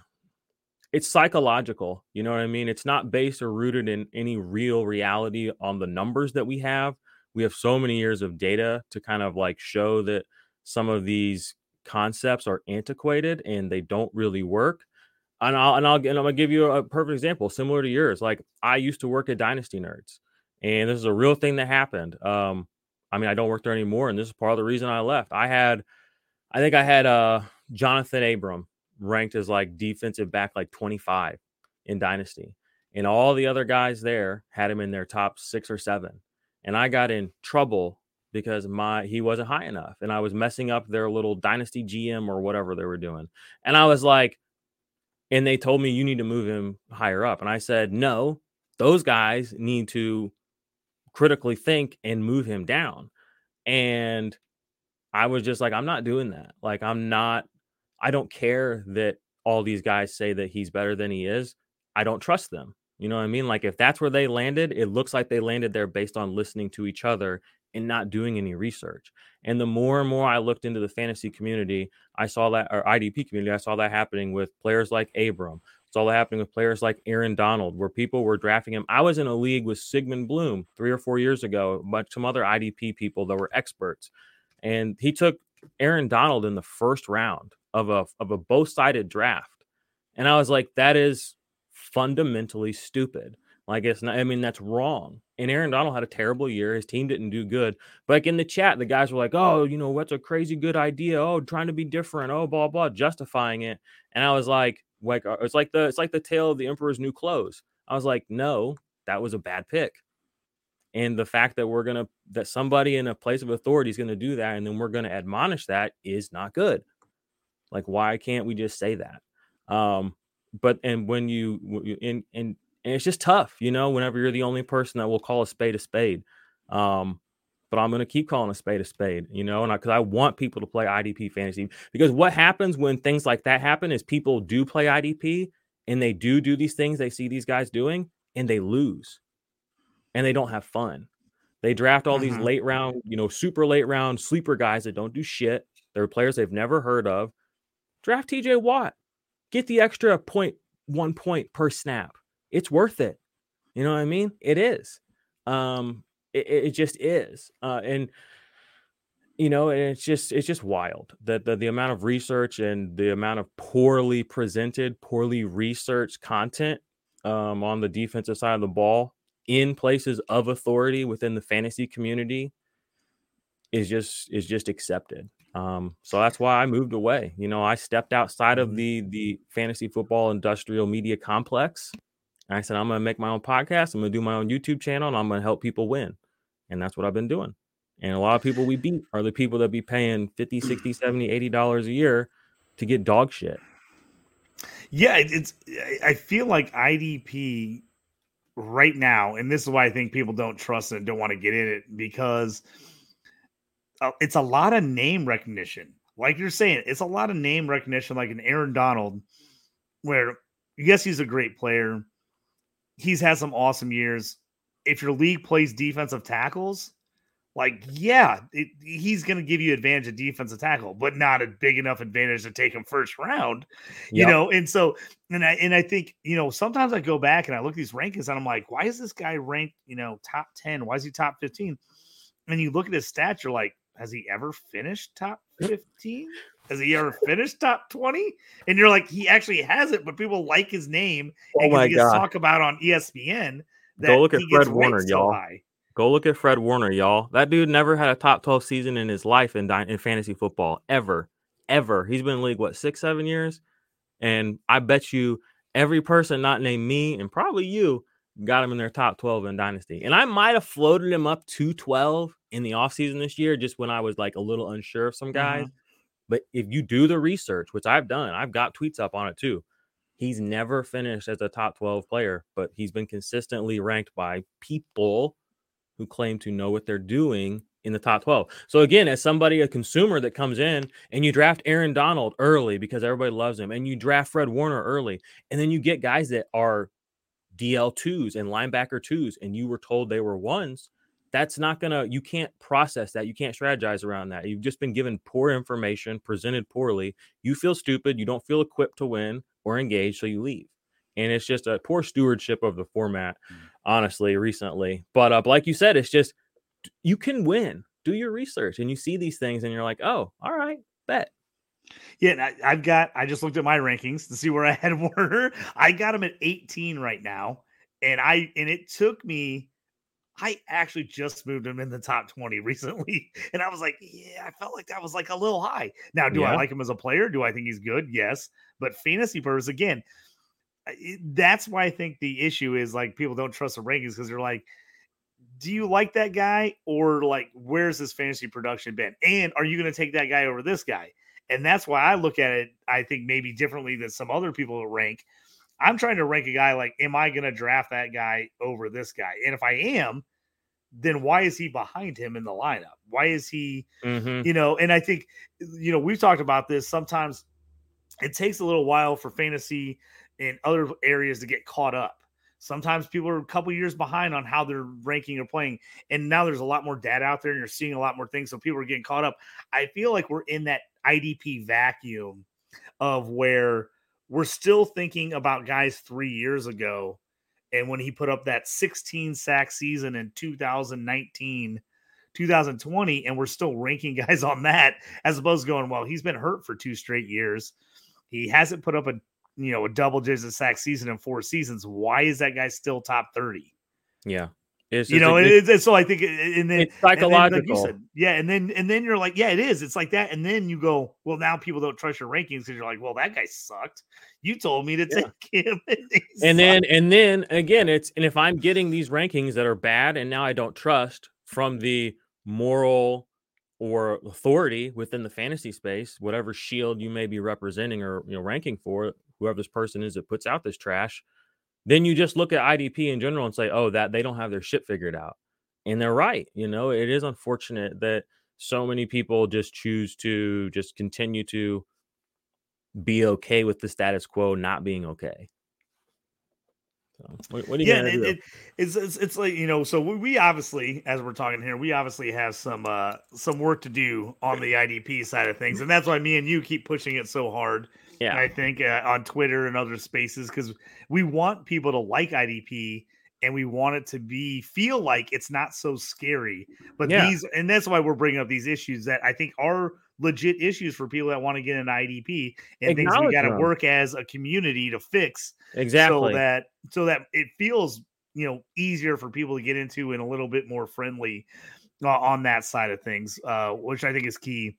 it's psychological. You know what I mean? It's not based or rooted in any real reality on the numbers that we have. We have so many years of data to kind of like show that some of these concepts are antiquated and they don't really work. And I'll and I'll and I'm gonna give you a perfect example, similar to yours. Like I used to work at Dynasty Nerds, and this is a real thing that happened. Um, I mean, I don't work there anymore, and this is part of the reason I left. I had, I think I had uh Johnathan Abram ranked as like defensive back like 25 in Dynasty, and all the other guys there had him in their top six or seven, and I got in trouble because my he wasn't high enough, and I was messing up their little Dynasty GM or whatever they were doing, and I was like and they told me you need to move him higher up and i said no those guys need to critically think and move him down and i was just like i'm not doing that like i'm not i don't care that all these guys say that he's better than he is i don't trust them you know what i mean? Like if that's where they landed it looks like they landed there based on listening to each other and not doing any research. And the more and more I looked into the fantasy community, I saw that, or IDP community, I saw that happening with players like Abram. Saw that happening with players like Aaron Donald, where people were drafting him. I was in a league with Sigmund Bloom three or four years ago, but some other IDP people that were experts. And he took Aaron Donald in the first round of a of a both sided draft. And I was like, that is fundamentally stupid. Like it's not, I mean, that's wrong. And Aaron Donald had a terrible year. His team didn't do good. But like in the chat, the guys were like, oh, you know, what's a crazy good idea? Oh, trying to be different. Oh, blah, blah, justifying it. And I was like, like uh, it's like the it's like the tale of the emperor's new clothes. I was like, no, that was a bad pick. And the fact that we're gonna that somebody in a place of authority is gonna do that, and then we're gonna admonish that is not good. Like, why can't we just say that? Um, but and when you in and and it's just tough, you know, whenever you're the only person that will call a spade a spade. Um, but I'm going to keep calling a spade a spade, you know, and because I, I, want people to play IDP fantasy. Because what happens when things like that happen is people do play IDP and they do do these things they see these guys doing and they lose and they don't have fun. They draft all mm-hmm. these late round, you know, super late round sleeper guys that don't do shit. They're players they've never heard of. Draft TJ Watt, get the extra point, one point per snap it's worth it. You know what I mean? It is. Um, it, it just is. Uh, and you know, and it's just it's just wild that the, the amount of research and the amount of poorly presented, poorly researched content um, on the defensive side of the ball in places of authority within the fantasy community is just is just accepted. Um, so that's why I moved away. You know, I stepped outside of mm-hmm. the the fantasy football industrial media complex I said, I'm going to make my own podcast. I'm going to do my own YouTube channel and I'm going to help people win. And that's what I've been doing. And a lot of people we beat are the people that be paying 50, 60, 70, 80 dollars a year to get dog shit. Yeah, it's I feel like IDP right now, and this is why I think people don't trust it and don't want to get in it because uh, it's a lot of name recognition. Like you're saying, it's a lot of name recognition, like an Aaron Donald, where yes, he's a great player he's had some awesome years. If your league plays defensive tackles, like yeah, it, he's going to give you advantage of defensive tackle, but not a big enough advantage to take him first round, you yep. know. And so, and I and I think you know sometimes I go back and I look at these rankings and I'm like, why is this guy ranked you know top ten? Why is he top fifteen? And you look at his stats, you're like, has he ever finished top fifteen? Has he ever finished top 20? And you're like, he actually has it, but people like his name oh and my he gets talk about on ESPN. Go look at Fred Warner, y'all. High. Go look at Fred Warner, y'all. That dude never had a top 12 season in his life in, in fantasy football, ever. Ever. He's been in league, what, six, seven years? And I bet you every person not named me and probably you got him in their top 12 in Dynasty. And I might have floated him up to 12 in the offseason this year, just when I was like a little unsure of some guys. Mm-hmm. But if you do the research, which I've done, I've got tweets up on it too. He's never finished as a top 12 player, but he's been consistently ranked by people who claim to know what they're doing in the top 12. So again, as somebody, a consumer that comes in and you draft Aaron Donald early because everybody loves him, and you draft Fred Warner early, and then you get guys that are DL twos and linebacker twos, and you were told they were ones, that's not gonna you can't process that you can't strategize around that you've just been given poor information presented poorly you feel stupid you don't feel equipped to win or engage so you leave and it's just a poor stewardship of the format Mm. honestly recently but uh, like you said it's just you can win do your research and you see these things and you're like oh all right bet Yeah, I, I've got. I just looked at my rankings to see where I had Warner. I got him at 18 right now, and I and it took me. I actually just moved him in the top 20 recently, and I was like, yeah, I felt like that was like a little high. Now, do I like him as a player? Do I think he's good? Yes, but fantasy purpose again. That's why I think the issue is like people don't trust the rankings because they're like, do you like that guy or like where's his fantasy production been? And are you going to take that guy over this guy? And that's why I look at it, I think maybe differently than some other people that rank. I'm trying to rank a guy like, am I going to draft that guy over this guy? And if I am, then why is he behind him in the lineup? Why is he, mm-hmm. you know? And I think, you know, we've talked about this. Sometimes it takes a little while for fantasy and other areas to get caught up. Sometimes people are a couple years behind on how they're ranking or playing. And now there's a lot more data out there and you're seeing a lot more things. So people are getting caught up. I feel like we're in that IDP vacuum of where we're still thinking about guys three years ago. And when he put up that 16 sack season in 2019, 2020, and we're still ranking guys on that as opposed to going, well, he's been hurt for two straight years. He hasn't put up a you know a double digit sack season in four seasons. Why is that guy still top 30? yeah it's You know, it's, so I think, and then it's and then, like you psychological said, yeah, and then and then you're like, yeah, it is. It's like that, and then you go, well, now people don't trust your rankings because you're like, well, that guy sucked. You told me to Yeah. take him, and, and then and then again it's and if i'm getting these rankings that are bad and now i don't trust from the moral or authority within the fantasy space whatever shield you may be representing or you know ranking for whoever this person is that puts out this trash then you just look at idp in general and say oh that they don't have their shit figured out. And they're right you know it is unfortunate that so many people just choose to just continue to be okay with the status quo not being okay. So, what, what yeah, it, it, it's, it's it's like you know, so we, we obviously, as we're talking here, we obviously have some uh some work to do on the IDP side of things, and that's why me and you keep pushing it so hard. Yeah, I think uh, on Twitter and other spaces because we want people to like IDP and we want it to be feel like it's not so scary. But Yeah. these and that's why we're bringing up these issues that I think are legit issues for people that want to get an IDP and things we got to work as a community to fix exactly. so that so that it feels you know easier for people to get into and a little bit more friendly uh, on that side of things, uh, which I think is key.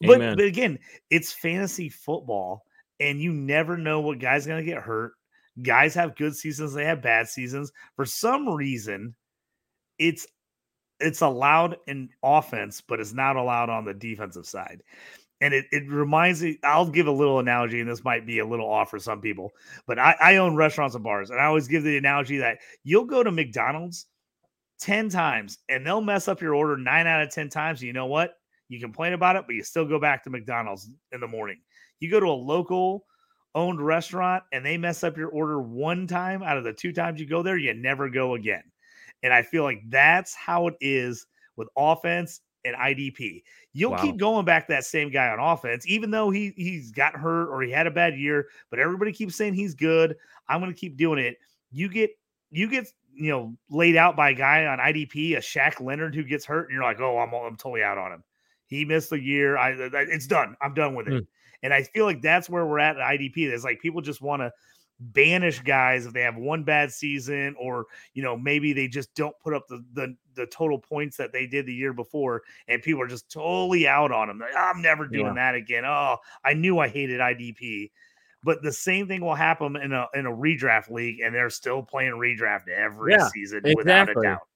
But, but again, it's fantasy football, and you never know what guy's going to get hurt. Guys have good seasons, they have bad seasons. For some reason, it's it's allowed in offense, but it's not allowed on the defensive side. And it, it reminds me, I'll give a little analogy, and this might be a little off for some people, but I, I own restaurants and bars, and I always give the analogy that you'll go to McDonald's 10 times and they'll mess up your order nine out of 10 times. You know what? You complain about it, but you still go back to McDonald's in the morning. You go to a local owned restaurant and they mess up your order one time out of the two times you go there, you never go again. And I feel like that's how it is with offense and IDP. You'll Wow. keep going back to that same guy on offense, even though he he's got hurt or he had a bad year, but everybody keeps saying he's good. I'm going to keep doing it. You get you get you know laid out by a guy on IDP, a Shaq Leonard who gets hurt, and you're like, oh, I'm I'm totally out on him. He missed a year. I, I it's done. I'm done with it. Mm. And I feel like that's where we're at at IDP. It's like people just want to banish guys if they have one bad season or you know maybe they just don't put up the the, the total points that they did the year before and people are just totally out on them Like, i'm never doing Yeah. that again oh i knew i hated idp but the same thing will happen in a in a redraft league and they're still playing redraft every Yeah, season without a doubt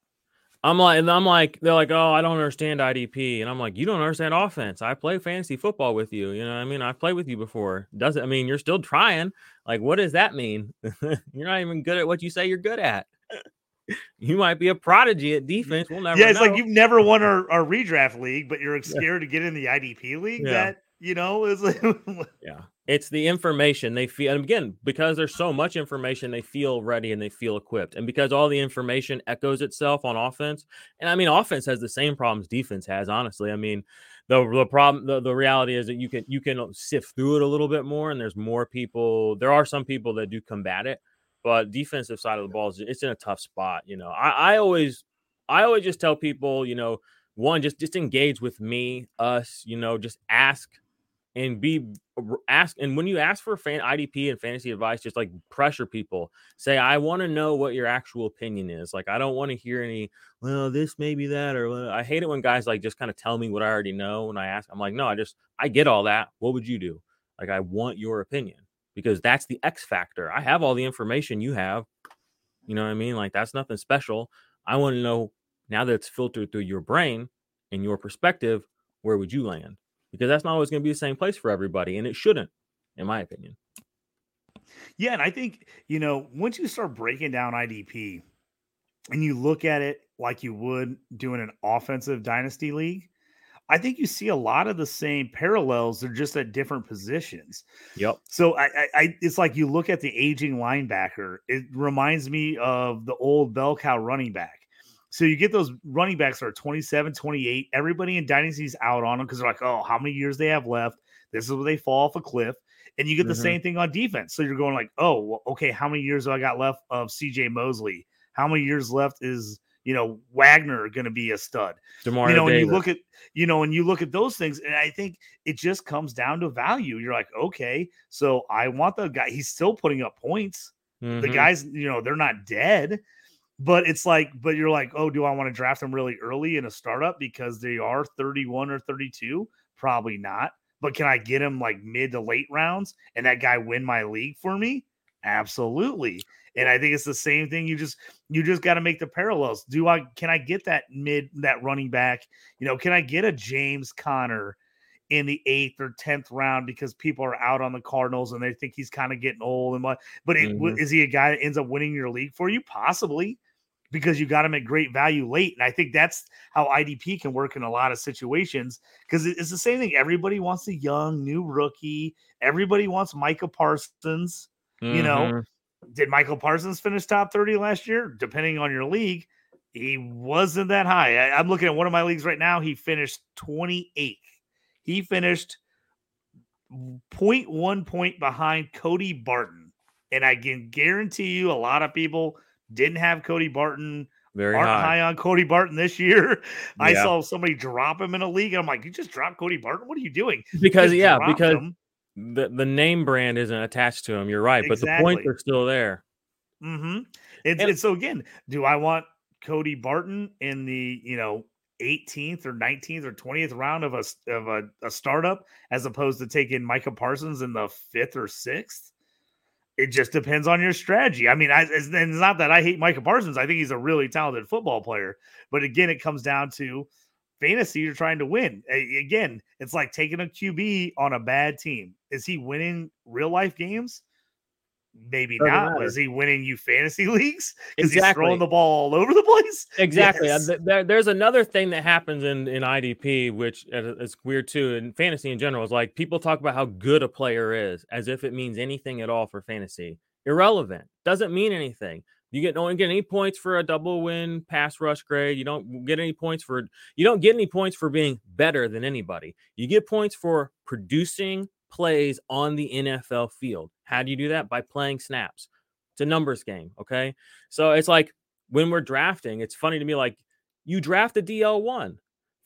I'm like, and I'm like, they're like, oh, I don't understand IDP, and I'm like, you don't understand offense. I play fantasy football with you. You know, what I mean, I've played with you before. Doesn't I mean you're still trying? Like, what does that mean? you're not even good at what you say you're good at. you might be a prodigy at defense. We'll never. yeah it's like you've never won our, our redraft league but you're scared to get in the idp league Yeah. that You know, is like yeah. It's the information they feel, and again, because there's so much information, they feel ready and they feel equipped, and because all the information echoes itself on offense. And I mean, offense has the same problems defense has. Honestly, I mean, the the problem, the, the reality is that you can you can sift through it a little bit more, and there's more people. There are some people that do combat it, but defensive side of the ball is it's in a tough spot. You know, I, I always I always just tell people, you know, one just just engage with me, us, you know, just ask and be ask and when you ask for fan IDP and fantasy advice, just like pressure people. Say, I want to know what your actual opinion is. Like, I don't want to hear any, well, this maybe that, or I hate it when guys like just kind of tell me what I already know. When I ask, I'm like, no, I just I get all that. What would you do? Like, I want your opinion because that's the X factor. I have all the information you have. You know what I mean? Like, that's nothing special. I want to know now that it's filtered through your brain and your perspective, where would you land? Because that's not always going to be the same place for everybody, and it shouldn't, in my opinion. Yeah, and I think you know once you start breaking down IDP, and you look at it like you would doing an offensive dynasty league, I think you see a lot of the same parallels. They're just at different positions. Yep. So I, I, I, it's like you look at the aging linebacker. It reminds me of the old bell cow running back. So you get those running backs that are 27, 28. Everybody in Dynasty's out on them because they're like, oh, how many years they have left? This is where they fall off a cliff. And you get the mm-hmm. same thing on defense. So you're going like, oh, well, okay, how many years do I got left of CJ Mosley? How many years left is you know Wagner going to be a stud? DeMario you know, when you look at you know, and you look at those things, and I think it just comes down to value. You're like, okay, so I want the guy. He's still putting up points. Mm-hmm. The guys, you know, they're not dead. But it's like, but you're like, oh, do I want to draft them really early in a startup because they are 31 or 32? Probably not. But can I get him like mid to late rounds and that guy win my league for me? Absolutely. And I think it's the same thing. You just you just got to make the parallels. Do I can I get that mid that running back? You know, can I get a James Conner in the eighth or tenth round because people are out on the Cardinals and they think he's kind of getting old and what? But it, mm-hmm. is he a guy that ends up winning your league for you? Possibly because you got him at great value late. And I think that's how IDP can work in a lot of situations because it's the same thing. Everybody wants a young, new rookie. Everybody wants Micah Parsons. Mm-hmm. You know, mm-hmm. did Micah Parsons finish top 30 last year? Depending on your league, he wasn't that high. I, I'm looking at one of my leagues right now. He finished 28th. He finished 0.1 point behind Cody Barton. And I can guarantee you a lot of people – didn't have Cody Barton. Very aren't high. high on Cody Barton this year. Yeah. I saw somebody drop him in a league. I'm like, you just dropped Cody Barton? What are you doing? Because yeah, because him. the, the name brand isn't attached to him. You're right, exactly. but the points are still there. Mm-hmm. And, and, and so again, do I want Cody Barton in the you know 18th or 19th or 20th round of a of a, a startup as opposed to taking Micah Parsons in the fifth or sixth? It just depends on your strategy. I mean, I, it's, it's, not that I hate Micah Parsons. I think he's a really talented football player. But again, it comes down to fantasy. You're trying to win. Again, it's like taking a QB on a bad team. Is he winning real life games? Maybe Doesn't not. Matter. Is he winning you fantasy leagues? Because exactly. he's throwing the ball all over the place. Exactly. Yes. There, there's another thing that happens in in IDP, which is weird too, in fantasy in general. Is like people talk about how good a player is, as if it means anything at all for fantasy. Irrelevant. Doesn't mean anything. You get don't get any points for a double win pass rush grade. You don't get any points for you don't get any points for being better than anybody. You get points for producing plays on the NFL field. How do you do that? By playing snaps. It's a numbers game. Okay. So it's like when we're drafting, it's funny to me like you draft a DL1.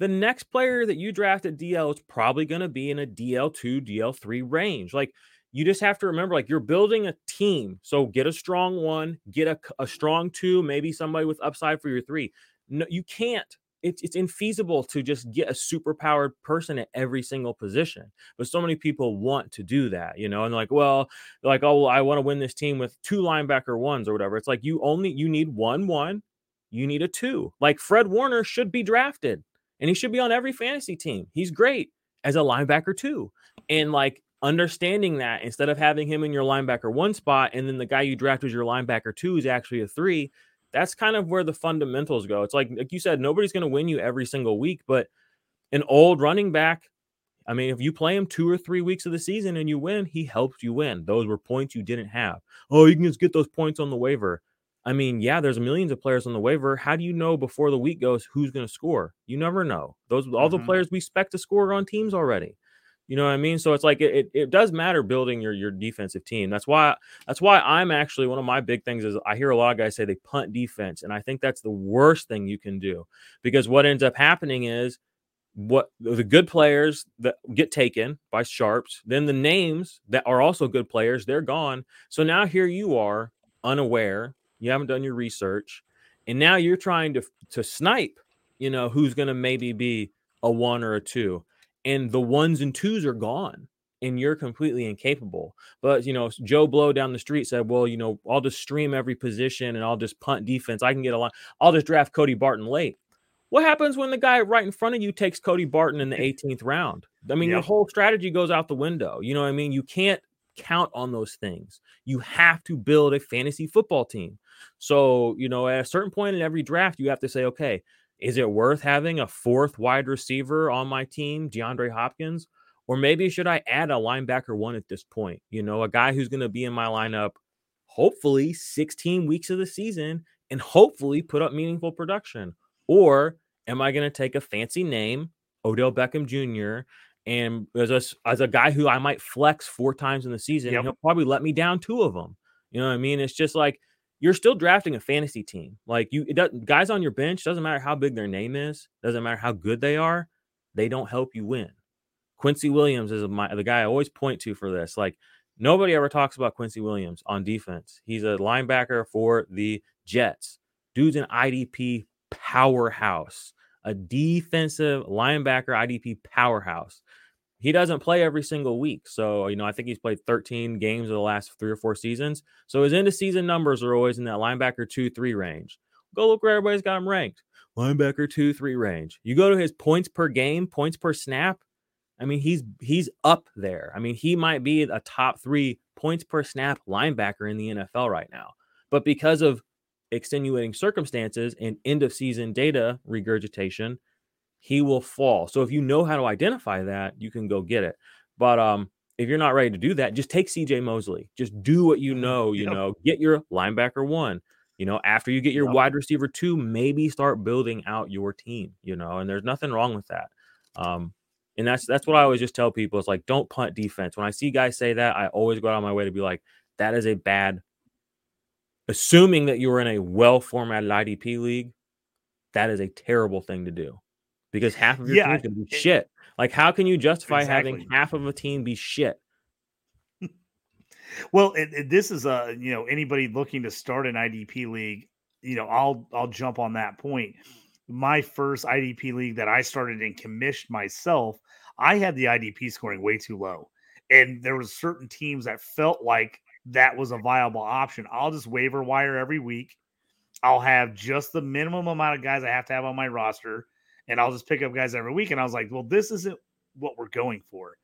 The next player that you draft at DL is probably going to be in a DL2, DL3 range. Like you just have to remember, like you're building a team. So get a strong one, get a, a strong two, maybe somebody with upside for your three. No, you can't it's it's infeasible to just get a super powered person at every single position. But so many people want to do that, you know, and like, well, like, oh, well, I want to win this team with two linebacker ones or whatever. It's like you only you need one one, you need a two. Like Fred Warner should be drafted and he should be on every fantasy team. He's great as a linebacker too. And like understanding that instead of having him in your linebacker one spot and then the guy you draft as your linebacker two is actually a three that's kind of where the fundamentals go. It's like like you said, nobody's going to win you every single week, but an old running back, I mean, if you play him two or three weeks of the season and you win, he helps you win. Those were points you didn't have. Oh, you can just get those points on the waiver. I mean, yeah, there's millions of players on the waiver. How do you know before the week goes who's going to score? You never know. Those all mm-hmm. the players we expect to score on teams already. You know what I mean? So it's like it, it, it does matter building your your defensive team. That's why that's why I'm actually one of my big things is I hear a lot of guys say they punt defense, and I think that's the worst thing you can do because what ends up happening is what the good players that get taken by sharps, then the names that are also good players, they're gone. So now here you are unaware, you haven't done your research, and now you're trying to to snipe, you know, who's going to maybe be a one or a two, and the ones and twos are gone, and you're completely incapable. But you know, Joe Blow down the street said, "Well, you know, I'll just stream every position and I'll just punt defense. I can get a line. I'll just draft Cody Barton late." What happens when the guy right in front of you takes Cody Barton in the 18th round? I mean, your whole strategy goes out the window. You know what I mean? You can't count on those things. You have to build a fantasy football team. So, you know, at a certain point in every draft, you have to say, okay, is it worth having a fourth wide receiver on my team, DeAndre Hopkins? Or maybe should I add a linebacker one at this point? You know, a guy who's going to be in my lineup hopefully 16 weeks of the season and hopefully put up meaningful production. Or am I going to take a fancy name, Odell Beckham Jr., and as a, as a guy who I might flex four times in the season, yep. he'll probably let me down two of them. You know what I mean? It's just like you're still drafting a fantasy team. Like you, guys on your bench doesn't matter how big their name is, doesn't matter how good they are, they don't help you win. Quincy Williams is my, the guy I always point to for this. Like nobody ever talks about Quincy Williams on defense. He's a linebacker for the Jets. Dude's an IDP powerhouse, a defensive linebacker IDP powerhouse. He doesn't play every single week. So, you know, I think he's played 13 games of the last three or four seasons. So his end of season numbers are always in that linebacker two, three range. Go look where everybody's got him ranked. Linebacker two, three range. You go to his points per game, points per snap. I mean, he's he's up there. I mean, he might be a top three points per snap linebacker in the NFL right now. But because of extenuating circumstances and end of season data regurgitation, he will fall. So if you know how to identify that, you can go get it. But um, if you're not ready to do that, just take CJ Mosley. Just do what you mm-hmm. know. You yep. know, get your linebacker one. You know, after you get your yep. wide receiver two, maybe start building out your team. You know, and there's nothing wrong with that. Um, and that's that's what I always just tell people. It's like don't punt defense. When I see guys say that, I always go out of my way to be like, that is a bad assuming that you're in a well formatted IDP league, that is a terrible thing to do because half of your yeah, team can be it, shit. Like, how can you justify exactly. having half of a team be shit? well, it, it, this is a you know anybody looking to start an IDP league. You know, I'll I'll jump on that point. My first IDP league that I started and commissioned myself, I had the IDP scoring way too low, and there was certain teams that felt like that was a viable option. I'll just waiver wire every week. I'll have just the minimum amount of guys I have to have on my roster, and I'll just pick up guys every week. And I was like, well, this isn't what we're going for.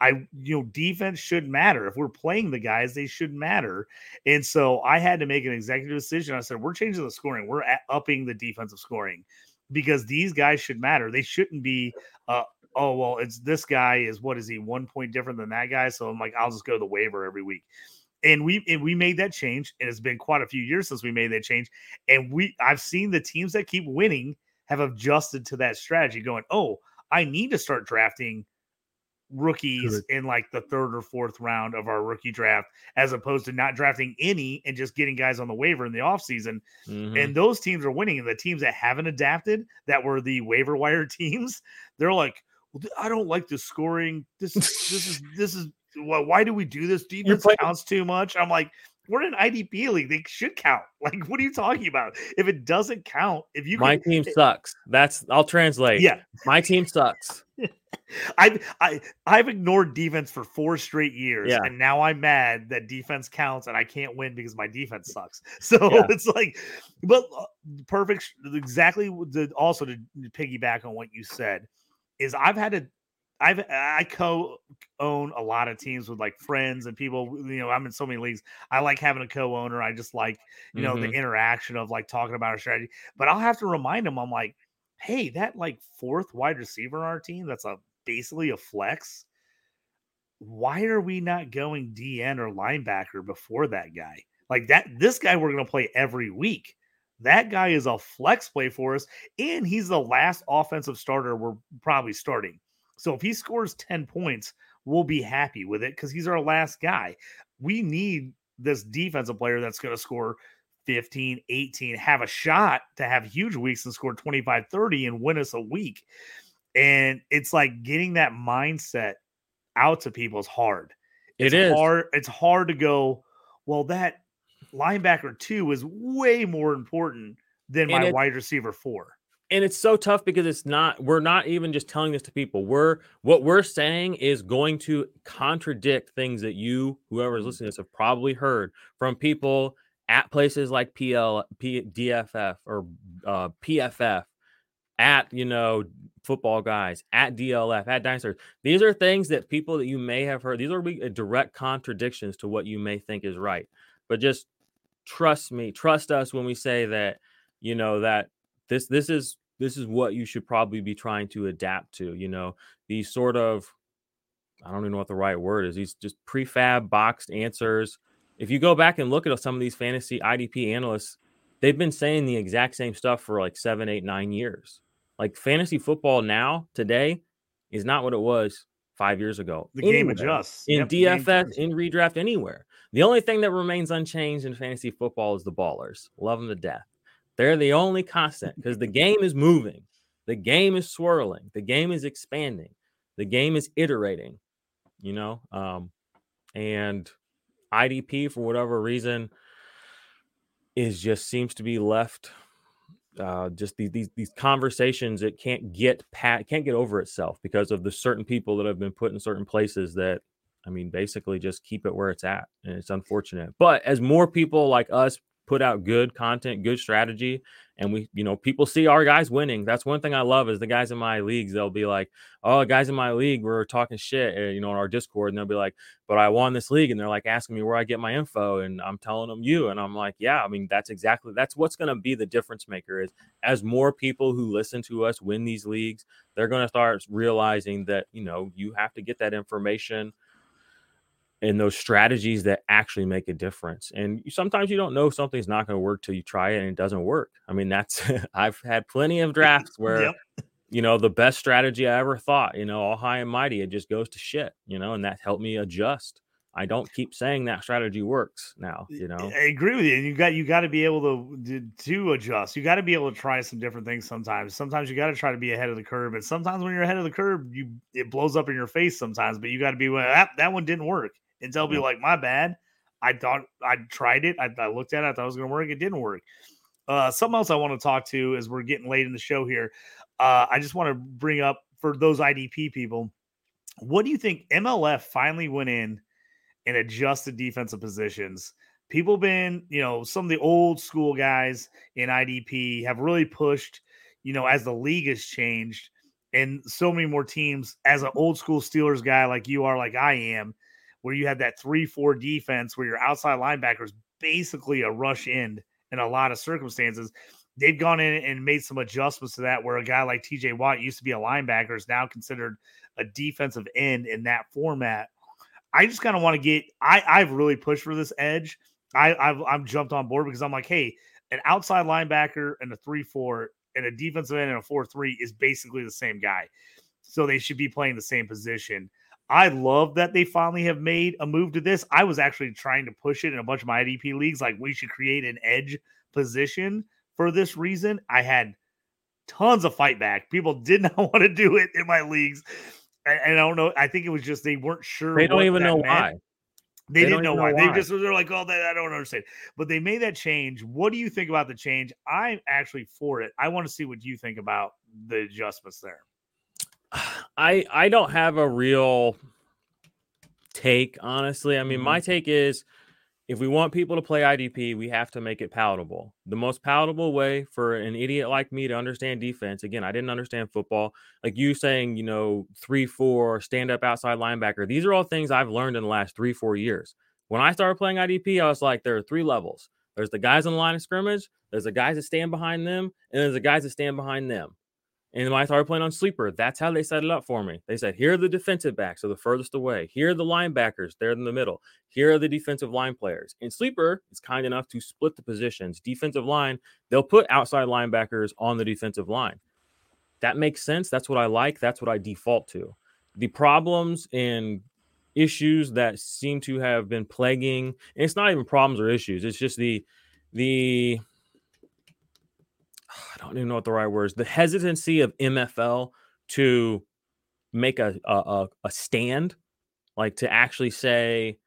I, you know, defense should matter. If we're playing the guys, they should matter. And so I had to make an executive decision. I said, we're changing the scoring. We're upping the defensive scoring because these guys should matter. They shouldn't be, uh, oh, well, it's this guy is what is he one point different than that guy? So I'm like, I'll just go to the waiver every week and we and we made that change and it's been quite a few years since we made that change and we i've seen the teams that keep winning have adjusted to that strategy going oh i need to start drafting rookies in like the third or fourth round of our rookie draft as opposed to not drafting any and just getting guys on the waiver in the offseason mm-hmm. and those teams are winning and the teams that haven't adapted that were the waiver wire teams they're like well, I don't like the scoring. This this is this is why do we do this? Defense counts too much. I'm like, we're in IDP league. They should count. Like, what are you talking about? If it doesn't count, if you my can, team it, sucks. That's I'll translate. Yeah, my team sucks. I've I I've ignored defense for four straight years, yeah. and now I'm mad that defense counts and I can't win because my defense sucks. So yeah. it's like, but uh, perfect. Exactly. The, also to piggyback on what you said is I've had to I've I co-own a lot of teams with like friends and people. You know, I'm in so many leagues. I like having a co-owner. I just like you know mm-hmm. the interaction of like talking about our strategy. But I'll have to remind them. I'm like, hey, that like fourth wide receiver on our team. That's a basically a flex. Why are we not going DN or linebacker before that guy? Like that, this guy we're going to play every week. That guy is a flex play for us, and he's the last offensive starter we're probably starting. So if he scores 10 points, we'll be happy with it because he's our last guy. We need this defensive player that's going to score 15, 18, have a shot to have huge weeks and score 25, 30 and win us a week. And it's like getting that mindset out to people is hard. It's It is. hard. It's hard to go, well, that linebacker two is way more important than And my wide receiver four. And it's so tough because it's not we're not even just telling this to people. We're what we're saying is going to contradict things that you whoever is Mm-hmm. listening to this have probably heard from people at places like pl P, dff or uh, pff at you know football guys at dlf at dinosaurs. These are things that people that you may have heard these are uh, direct contradictions to what you may think is right. But just trust me trust us when we say that you know that this this is this is what you should probably be trying to adapt to you know these sort of i don't even know what the right word is these just prefab boxed answers if you go back and look at some of these fantasy idp analysts they've been saying the exact same stuff for like seven eight nine years like fantasy football now today is not what it was five years ago The game adjusts in Yep, DFS, in redraft, anywhere. The only thing that remains unchanged in fantasy football is the ballers. Love them to death. They're the only constant because the game is moving, the game is swirling, the game is expanding, the game is iterating. You know, um, and IDP for whatever reason is just seems to be left. Uh, just these, these these conversations it can't get pat can't get over itself because of the certain people that have been put in certain places that I mean, basically just keep it where it's at. And it's unfortunate. But as more people like us put out good content, good strategy, and we, you know, people see our guys winning. That's one thing I love is the guys in my leagues, they'll be like, Oh, guys in my league, we're talking shit, uh, you know, on our Discord, and they'll be like, But I won this league, and they're like asking me where I get my info, and I'm telling them you. And I'm like, Yeah, I mean, that's exactly that's what's gonna be the difference maker is as more people who listen to us win these leagues, they're gonna start realizing that, you know, you have to get that information and those strategies that actually make a difference. And sometimes you don't know something's not going to work till you try it and it doesn't work. I mean, that's I've had plenty of drafts where Yep. you know the best strategy I ever thought, you know, all high and mighty, it just goes to shit, you know, and that helped me adjust. I don't keep saying that strategy works now, you know. I agree with you. And you got you got to be able to to, adjust. You got to be able to try some different things sometimes. Sometimes you got to try to be ahead of the curve, and sometimes when you're ahead of the curve, you it blows up in your face sometimes. But you got to be well, that that one didn't work, and me Yeah. like my bad. I thought I tried it. I, I looked at it. I thought it was going to work. It didn't work. Uh, something else I want to talk to as we're getting late in the show here. Uh, I just want to bring up for those IDP people. What do you think? MFL finally went in and adjusted defensive positions. People been, you know, some of the old school guys in IDP have really pushed, you know, as the league has changed and so many more teams as an old school Steelers guy like you are, like I am, where you have that three, four defense where your outside linebackers basically a rush end in a lot of circumstances. They've gone in and made some adjustments to that where a guy like TJ Watt used to be a linebacker is now considered a defensive end in that format. I just kind of want to get. I I've really pushed for this edge. I I've I'm jumped on board because I'm like, hey, an outside linebacker and a three four and a defensive end and a four three is basically the same guy, so they should be playing the same position. I love that they finally have made a move to this. I was actually trying to push it in a bunch of my IDP leagues, like we should create an edge position for this reason. I had tons of fight back. People did not want to do it in my leagues. And and I don't know. I think it was just they weren't sure. They don't even know meant. why. They, They didn't know don't why. They just they're like, oh, that I don't understand. But they made that change. What do you think about the change? I'm actually for it. I want to see what you think about the adjustments there. I I don't have a real take, honestly. I mean, my mm-hmm. take is if we want people to play IDP, we have to make it palatable. The most palatable way for an idiot like me to understand defense, again, I didn't understand football. Like you saying, you know, three, four, stand up outside linebacker. These are all things I've learned in the last three, four years. When I started playing IDP, I was like, there are three levels. There's the guys on the line of scrimmage, there's the guys that stand behind them, and there's the guys that stand behind them. And I started playing on sleeper, that's how they set it up for me. They said, here are the defensive backs, so the furthest away. Here are the linebackers, they're in the middle. Here are the defensive line players. And sleeper is kind enough to split the positions. Defensive line, they'll put outside linebackers on the defensive line. That makes sense. That's what I like. That's what I default to. The problems and issues that seem to have been plaguing, and it's not even problems or issues, it's just the the I don't even know what the right word is. The hesitancy of MFL to make a a, a stand, like to actually say,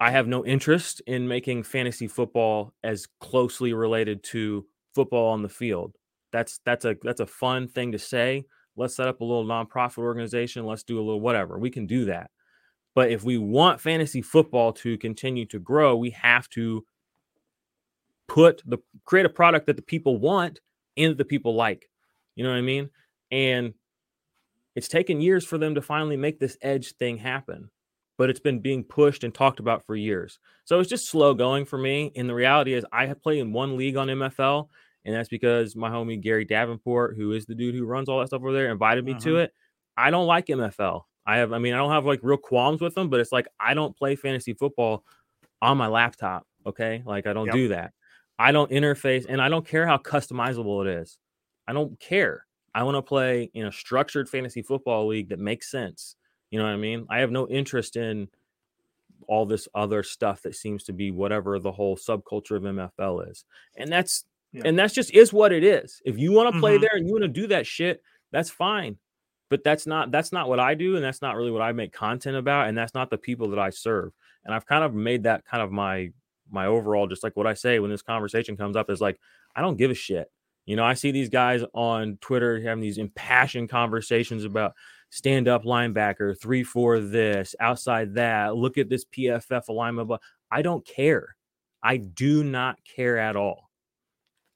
I have no interest in making fantasy football as closely related to football on the field. That's that's a that's a fun thing to say. Let's set up a little nonprofit organization. Let's do a little whatever. We can do that. But if we want fantasy football to continue to grow, we have to put the create a product that the people want and that the people like. You know what I mean? And it's taken years for them to finally make this edge thing happen, but it's been being pushed and talked about for years. So it's just slow going for me. And the reality is, I have played in one league on MFL, and that's because my homie Gary Davenport, who is the dude who runs all that stuff over there, invited me uh-huh. to it. I don't like MFL. I have, I mean, I don't have like real qualms with them, but it's like I don't play fantasy football on my laptop. Okay. Like I don't yep. do that. I don't interface and I don't care how customizable it is. I don't care. I want to play in a structured fantasy football league that makes sense. You know what I mean? I have no interest in all this other stuff that seems to be whatever the whole subculture of MFL is. And that's yeah. and that's just is what it is. If you want to play mm-hmm. there and you want to do that shit, that's fine. But that's not that's not what I do and that's not really what I make content about and that's not the people that I serve. And I've kind of made that kind of my my overall, just like what I say when this conversation comes up, is like, I don't give a shit. You know, I see these guys on Twitter having these impassioned conversations about stand up linebacker, three, four, this, outside that, look at this PFF alignment. But I don't care. I do not care at all.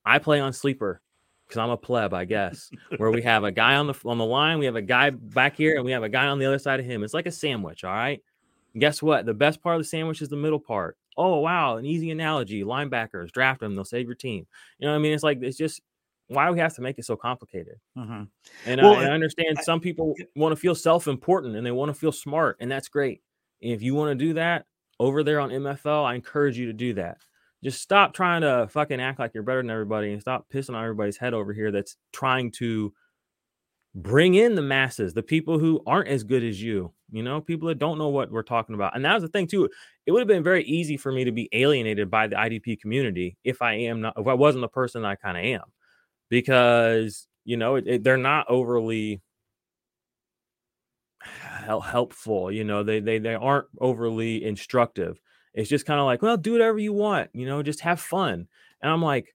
I play on sleeper because I'm a pleb, I guess, where we have a guy on the on the line, we have a guy back here, and we have a guy on the other side of him. It's like a sandwich, all right. Guess what? The best part of the sandwich is the middle part oh wow, an easy analogy. Linebackers, draft them, they'll save your team. You know what I mean? It's like it's just why do we have to make it so complicated? Mm-hmm. And, well, I, I, understand I, some people want to feel self-important and they want to feel smart, and that's great. If you want to do that over there on MFL, I encourage you to do that. Just stop trying to fucking act like you're better than everybody and stop pissing on everybody's head over here that's trying to bring in the masses, the people who aren't as good as you, you know, people that don't know what we're talking about. And that was the thing too. It would have been very easy for me to be alienated by the IDP community if I am not, if I wasn't the person I kind of am, because you know it, it, they're not overly helpful. You know, they they they aren't overly instructive. It's just kind of like, well, do whatever you want. You know, just have fun. And I'm like,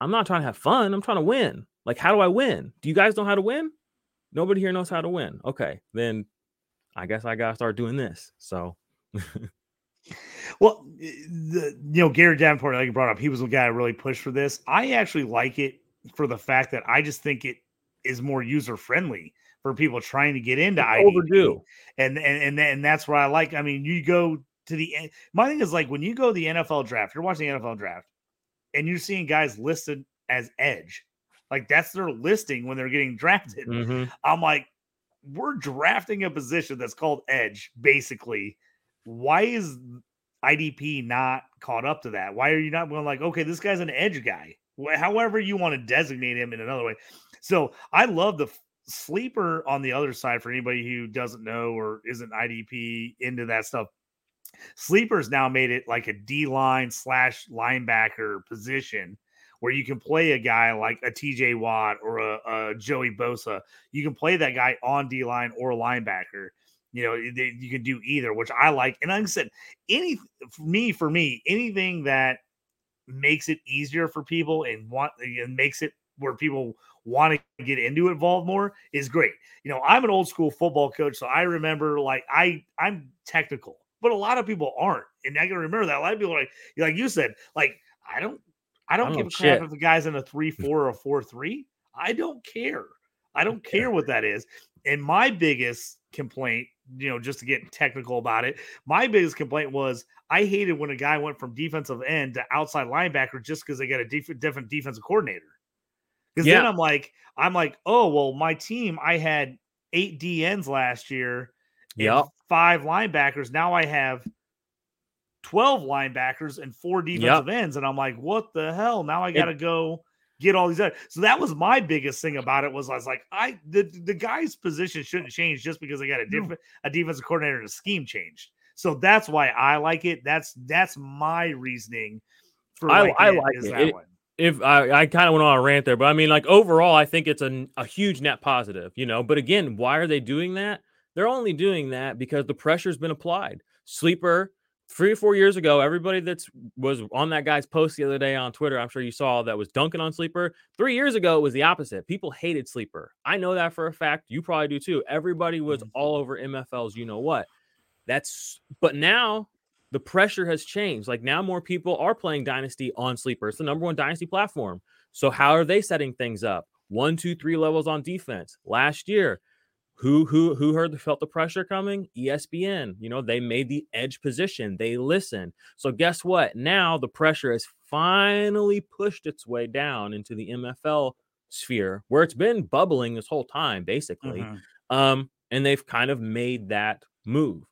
I'm not trying to have fun. I'm trying to win. Like, how do I win? Do you guys know how to win? Nobody here knows how to win. Okay, then I guess I gotta start doing this. So well, eh, the you know, Gary Davenport, like you brought up, he was the guy that really pushed for this. I actually like it for the fact that I just think it is more user friendly for people trying to get into IDP. overdue. And and and and that's what I like. I mean, you go to the my thing is like when you go to the NFL draft, you're watching the NFL draft, and you're seeing guys listed as edge. Like that's their listing when they're getting drafted. Mm-hmm. I'm like, we're drafting a position that's called edge, basically. Why is IDP not caught up to that? Why are you not going like, okay, this guy's an edge guy? However, you want to designate him in another way. So I love the sleeper on the other side for anybody who doesn't know or isn't IDP into that stuff. Sleepers now made it like a D line slash linebacker position where you can play a guy like a TJ Watt or a, a Joey Bosa. You can play that guy on D line or linebacker. You know, they, you can do either, which I like. And like I said, any for me for me, anything that makes it easier for people and want and makes it where people want to get into involved more is great. You know, I'm an old school football coach, so I remember like I I'm technical, but a lot of people aren't, and I can remember that a lot of people like like you said, like I don't I don't, I don't give a crap if the guy's in a three four or a four three. I don't care. I don't care what that is. And my biggest complaint, you know, just to get technical about it, my biggest complaint was I hated when a guy went from defensive end to outside linebacker just because they got a def- different defensive coordinator. Because Yeah. then I'm like, I'm like, oh well, my team, I had eight DNs last year yeah, five linebackers. Now I have 12 linebackers and four defensive ends. And I'm like, what the hell? Now I gotta go get all these other. So that was my biggest thing about it was I was like, I the, the guy's position shouldn't change just because I got a different a defensive coordinator and a scheme changed. So that's why I like it. That's that's my reasoning for I- I it, like It- one. if I, I kind of went on a rant there, but I mean, like overall, I think it's a, a huge net positive, you know. But again, why are they doing that? They're only doing that because the pressure's been applied. Sleeper, three or four years ago, everybody that's was on that guy's post the other day on Twitter, I'm sure you saw that was dunking on Sleeper. Three years ago, it was the opposite. People hated Sleeper. I know that for a fact. You probably do too. Everybody was Mhm. all over MFLs. You know what? That's but now the pressure has changed. Like now, more people are playing Dynasty on Sleeper. It's the number one Dynasty platform. So how are they setting things up? One, two, three levels on defense. Last year, who who who heard the, felt the pressure coming? ESPN. You know they made the edge position. They listened. So guess what? Now the pressure has finally pushed its way down into the MFL sphere where it's been bubbling this whole time, basically Mhm. um and they've kind of made that move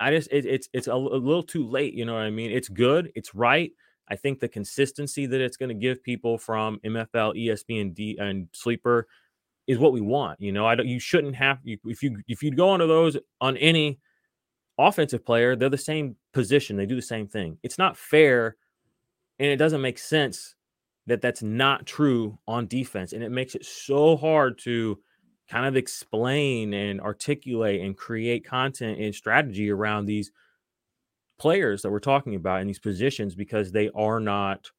i just it, it's it's a little too late you know what i mean it's good it's right i think the consistency that it's going to give people from mfl espn d and sleeper is what we want you know? I don't you shouldn't have you, if you if you go onto those on any offensive player they're the same position they do the same thing. It's not fair and it doesn't make sense that that's not true on defense and it makes it so hard to kind of explain and articulate and create content and strategy around these players that we're talking about in these positions because they are not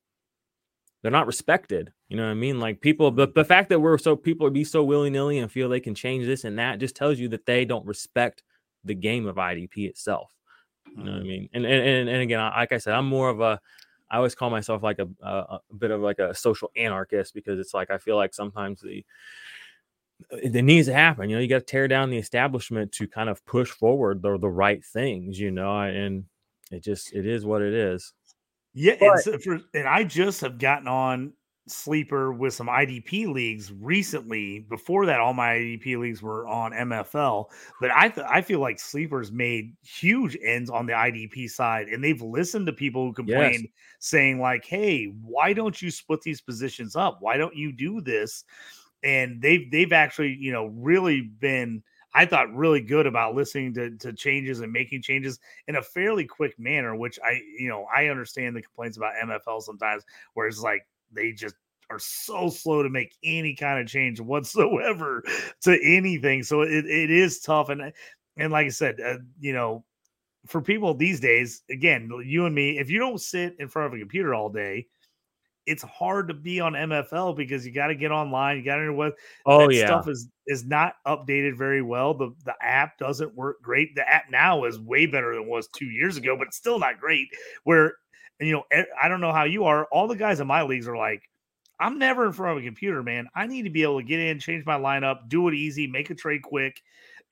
they're not respected you know what i mean like people the, the fact that we're so people be so willy-nilly and feel they can change this and that just tells you that they don't respect the game of idp itself you know what I mm-hmm. mean? And and and, and again, I- like I said, I'm more of a I always call myself like a, a a bit of like a social anarchist because it's like I feel like sometimes the it needs to happen. You know, you got to tear down the establishment to kind of push forward the the right things. You know, and it just it is what it is. Yeah, But- and, so for, and I just have gotten on sleeper with some IDP leagues recently. Before that, all my IDP leagues were on MFL. But I th- I feel like sleepers made huge ends on the IDP side, and they've listened to people who complained, saying like, "Hey, why don't you split these positions up? Why don't you do this?" And they've they've actually you know really been. I thought really good about listening to, to changes and making changes in a fairly quick manner, which I, you know, I understand the complaints about MFL sometimes, where it's like they just are so slow to make any kind of change whatsoever to anything. So it, it is tough. And, and like I said, uh, you know, for people these days, again, you and me, if you don't sit in front of a computer all day, it's hard to be on MFL because you got to get online, you got to know what Oh that yeah, stuff is is not updated very well. The the app doesn't work great. The app now is way better than it was two years ago, but it's still not great. Where and, you know, e- I don't know how you are. All the guys in my leagues are like, I'm never in front of a computer, man. I need to be able to get in, change my lineup, do it easy, make a trade quick.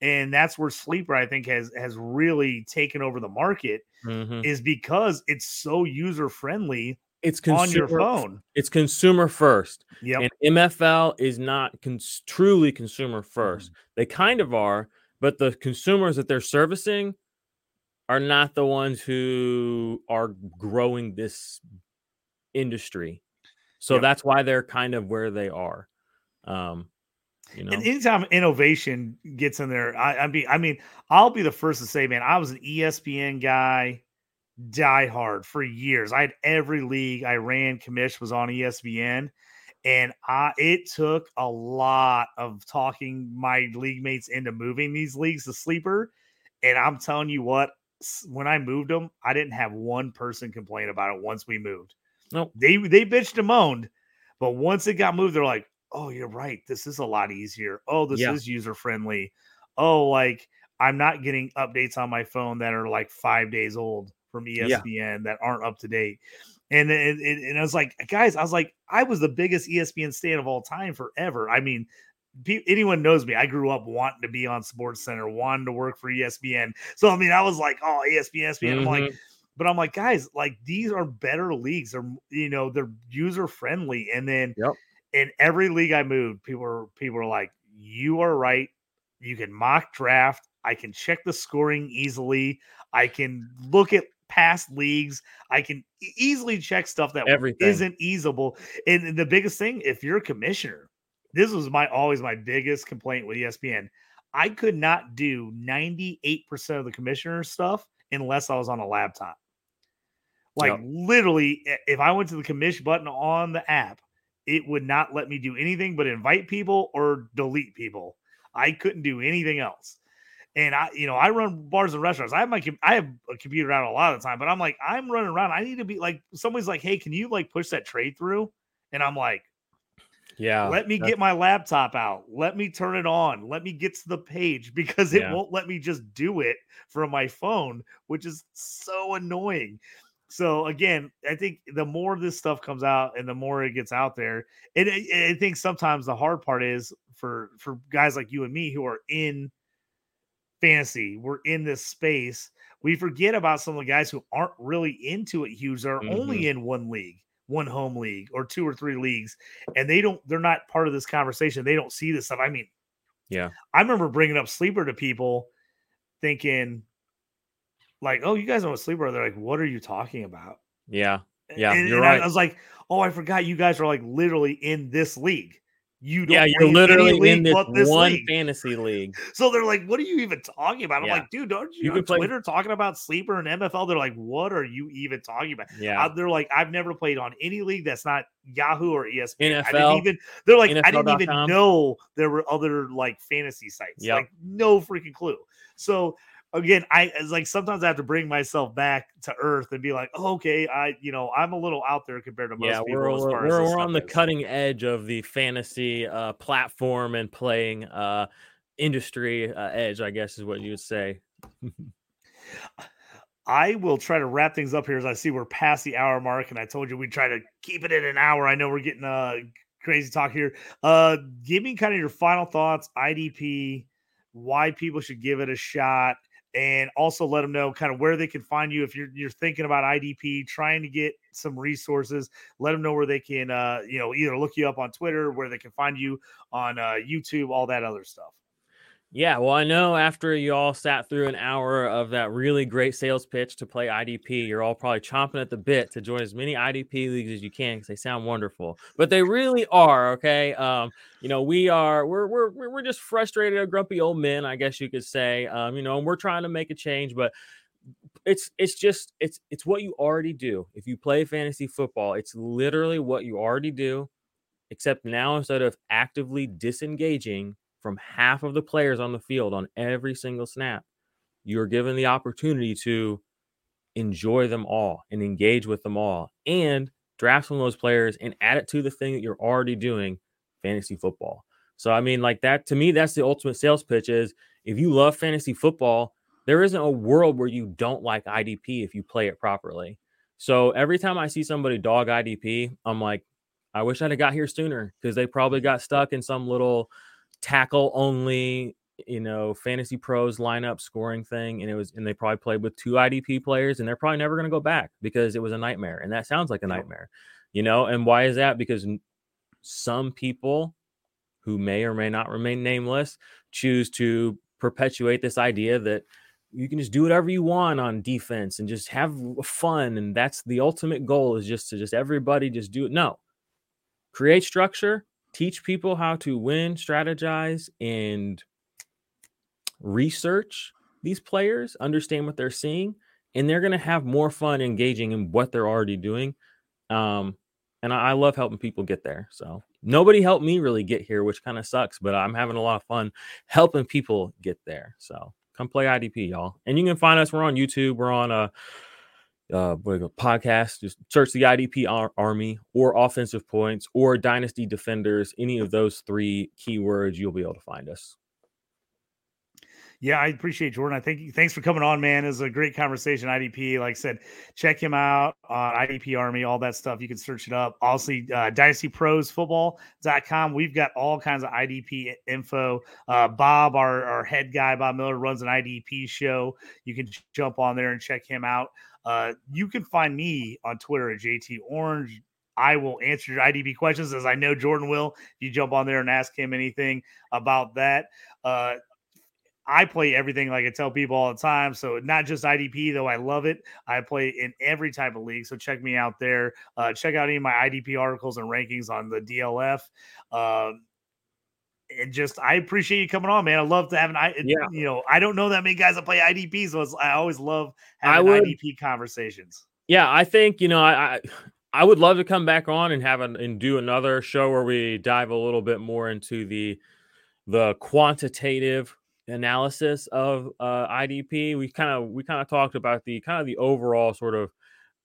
And that's where sleeper, I think, has has really taken over the market, Mhm. is because it's so user friendly it's on your consumer- phone. It's consumer first. Yep. And MFL is not cons- truly consumer 1st Mm-hmm. They kind of are, but the consumers that they're servicing are not the ones who are growing this industry. So Yep. that's why they're kind of where they are. Um, you know, And anytime innovation gets in there, I, I mean, I mean, I'll be the first to say, man, I was an ESPN guy, die hard for years. I had every league I ran, commish was on ESPN, and I it took a lot of talking my league mates into moving these leagues to sleeper. And I'm telling you what, when I moved them, I didn't have one person complain about it once we moved. Nope. They they bitched and moaned, but once it got moved, they're like, "Oh, you're right. This is a lot easier. Oh, this Yeah. is user friendly. Oh, like I'm not getting updates on my phone that are like five days old from E Yeah. ESPN that aren't up to date." And it, it, and I was like, guys, I was like, I was the biggest ESPN stan of all time forever. I mean, anyone knows me. I grew up wanting to be on SportsCenter, wanting to work for ESPN. So I mean, I was like, oh, ESPN, ESPN. I'm like, Mhm. but I'm like, guys, like these are better leagues. They're you know they're user friendly, and then Yep. in every league I moved, people were people were like, "You are right. You can mock draft. I can check the scoring easily. I can look at past leagues. I can easily check stuff that Everything. isn't easable. And the biggest thing, if you're a commissioner, this was my always my biggest complaint with ESPN. I could not do 98% of the commissioner stuff unless I was on a laptop. Like Yep. literally, if I went to the commission button on the app, it would not let me do anything but invite people or delete people. I couldn't do anything else. And I, you know, I run bars and restaurants. I have my, I have a computer out a lot of the time, but I'm like, I'm running around. I need to be like, somebody's like, hey, can you like push that trade through? And I'm like, Yeah. let me get my laptop out. Let me turn it on. Let me get to the page because it Yeah. won't let me just do it from my phone, which is so annoying. So again, I think the more this stuff comes out and the more it gets out there, and I, think sometimes the hard part is for for guys like you and me who are in fantasy, we're in this space. We forget about some of the guys who aren't really into it huge. They're only mm-hmm. in one league, one home league, or two or three leagues, and they don't. They're not part of this conversation. They don't see this stuff. I mean, Yeah. I remember bringing up sleeper to people, thinking, like, "Oh, you guys know what sleeper?" are." They're like, "What are you talking about?" Yeah. Yeah, and, you're and I- right. I was like, "Oh, I forgot you guys are like literally in this league. You don't Yeah, you're literally in this this one league." fantasy league. So they're like, "What are you even talking about?" I'm Yeah. like, "Dude, don't you, You on play- Twitter talking about sleeper and MFL?" They're like, "What are you even talking about?" Yeah. Uh, they're like, "I've never played on any league that's not Yahoo or ESPN." I NFL, didn't even. They're like, I didn't even NFL.com. know there were other like fantasy sites. Yep. Like, no freaking clue. So again, I it's like sometimes I have to bring myself back to earth and be like, oh, okay, I you know I'm a little out there compared to most yeah, people. we're as we're, we're, we're on the is. cutting edge of the fantasy uh, platform and playing uh, industry uh, edge, I guess is what you would say. I will try to wrap things up here as I see we're past the hour mark, and I told you we'd try to keep it in an hour. I know we're getting uh crazy talk here. Uh give me kind of your final thoughts, IDP, why people should give it a shot, and also let them know kind of where they can find you if you're you're thinking about IDP, trying to get some resources. Let them know where they can uh you know either look you up on Twitter, where they can find you on uh YouTube, all that other stuff. Yeah, well, I know after you all sat through an hour of that really great sales pitch to play IDP, you're all probably chomping at the bit to join as many IDP leagues as you can because they sound wonderful. But they really are, okay? Um, you know, we are we're we're we're just frustrated grumpy old men, I guess you could say. Um, you know, and we're trying to make a change, but it's it's just it's it's what you already do. If you play fantasy football, it's literally what you already do, except now instead of actively disengaging from half of the players on the field on every single snap, you're given the opportunity to enjoy them all and engage with them all and draft some of those players and add it to the thing that you're already doing fantasy football. So I mean like that to me that's the ultimate sales pitch is if you love fantasy football, there isn't a world where you don't like IDP if you play it properly. So every time I see somebody dog IDP, I'm like I wish I'd have got here sooner because they probably got stuck in some little tackle only, you know, fantasy pros lineup scoring thing. And it was, and they probably played with two IDP players and they're probably never going to go back because it was a nightmare. And that sounds like a nightmare, you know? And why is that? Because some people who may or may not remain nameless choose to perpetuate this idea that you can just do whatever you want on defense and just have fun. And that's the ultimate goal is just to just everybody just do it. No, create structure, teach people how to win, strategize, and research these players, understand what they're seeing, and they're going to have more fun engaging in what they're already doing. Um, and I, I love helping people get there. So nobody helped me really get here, which kind of sucks, but I'm having a lot of fun helping people get there. So come play IDP, y'all. And you can find us. We're on YouTube. We're on a uh, podcast. Just search the IDP Ar- Army or Offensive Points or Dynasty Defenders. Any of those three keywords, you'll be able to find us. Yeah, I appreciate Jordan. I think thanks for coming on, man. It was a great conversation. IDP, like I said, check him out on IDP Army, all that stuff. You can search it up. Also, uh, dynastyprosfootball.com. We've got all kinds of IDP info. Uh, Bob, our, our head guy, Bob Miller, runs an IDP show. You can jump on there and check him out. Uh, you can find me on Twitter at JT Orange. I will answer your IDP questions as I know Jordan will. You jump on there and ask him anything about that. Uh, I play everything like I tell people all the time. So not just IDP, though I love it. I play in every type of league. So check me out there. Uh, check out any of my IDP articles and rankings on the DLF. Um, and just I appreciate you coming on, man. I love to have an I yeah. you know, I don't know that many guys that play IDP, so I always love having would, IDP conversations. Yeah, I think, you know, I, I I would love to come back on and have an, and do another show where we dive a little bit more into the the quantitative analysis of uh, IDP. We kind of we kind of talked about the kind of the overall sort of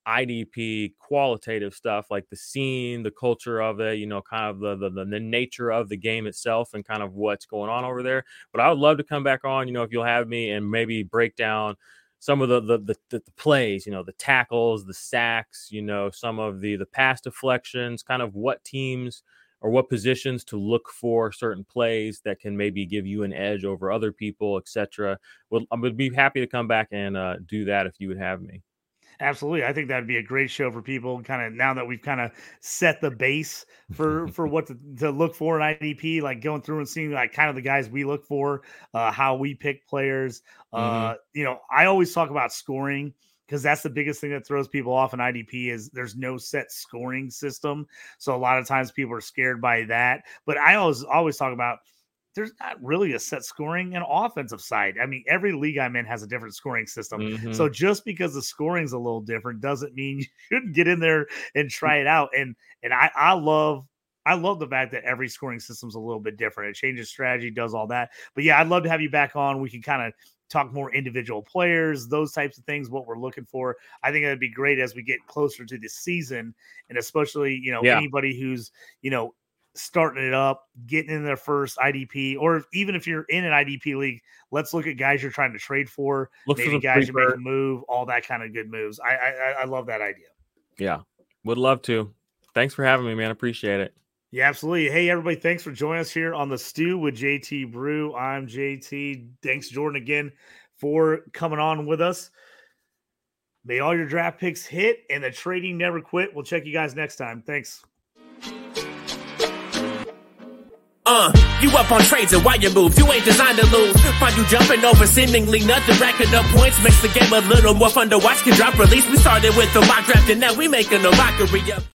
IDP qualitative stuff, like the scene, the culture of it, you know, kind of the, the the nature of the game itself, and kind of what's going on over there. But I would love to come back on, you know, if you'll have me and maybe break down some of the the, the the, plays, you know, the tackles, the sacks, you know, some of the the pass deflections, kind of what teams or what positions to look for certain plays that can maybe give you an edge over other people, etc. Well, I would be happy to come back and uh, do that if you would have me. Absolutely. I think that'd be a great show for people kind of now that we've kind of set the base for for what to, to, look for in IDP, like going through and seeing like kind of the guys we look for, uh, how we pick players. Uh, mm-hmm. you know, I always talk about scoring because that's the biggest thing that throws people off in IDP is there's no set scoring system. So a lot of times people are scared by that. But I always always talk about there's not really a set scoring and offensive side. I mean, every league I'm in has a different scoring system. Mm-hmm. So just because the scoring's a little different doesn't mean you shouldn't get in there and try it out. And and I, I love I love the fact that every scoring system's a little bit different. It changes strategy, does all that. But yeah, I'd love to have you back on. We can kind of talk more individual players, those types of things, what we're looking for. I think that'd be great as we get closer to the season, and especially you know yeah. anybody who's you know starting it up, getting in their first IDP, or even if you're in an IDP league, let's look at guys you're trying to trade for, look maybe for guys you make a move, all that kind of good moves. I, I I love that idea. Yeah, would love to. Thanks for having me, man. Appreciate it. Yeah, absolutely. Hey, everybody, thanks for joining us here on the Stew with JT Brew. I'm JT. Thanks, Jordan, again for coming on with us. May all your draft picks hit and the trading never quit. We'll check you guys next time. Thanks. Uh, you up on trades and why you move? You ain't designed to lose. Find you jumping over seemingly nothing, racking up points makes the game a little more fun to watch. Can drop release. We started with the mock draft and now we making a mockery of.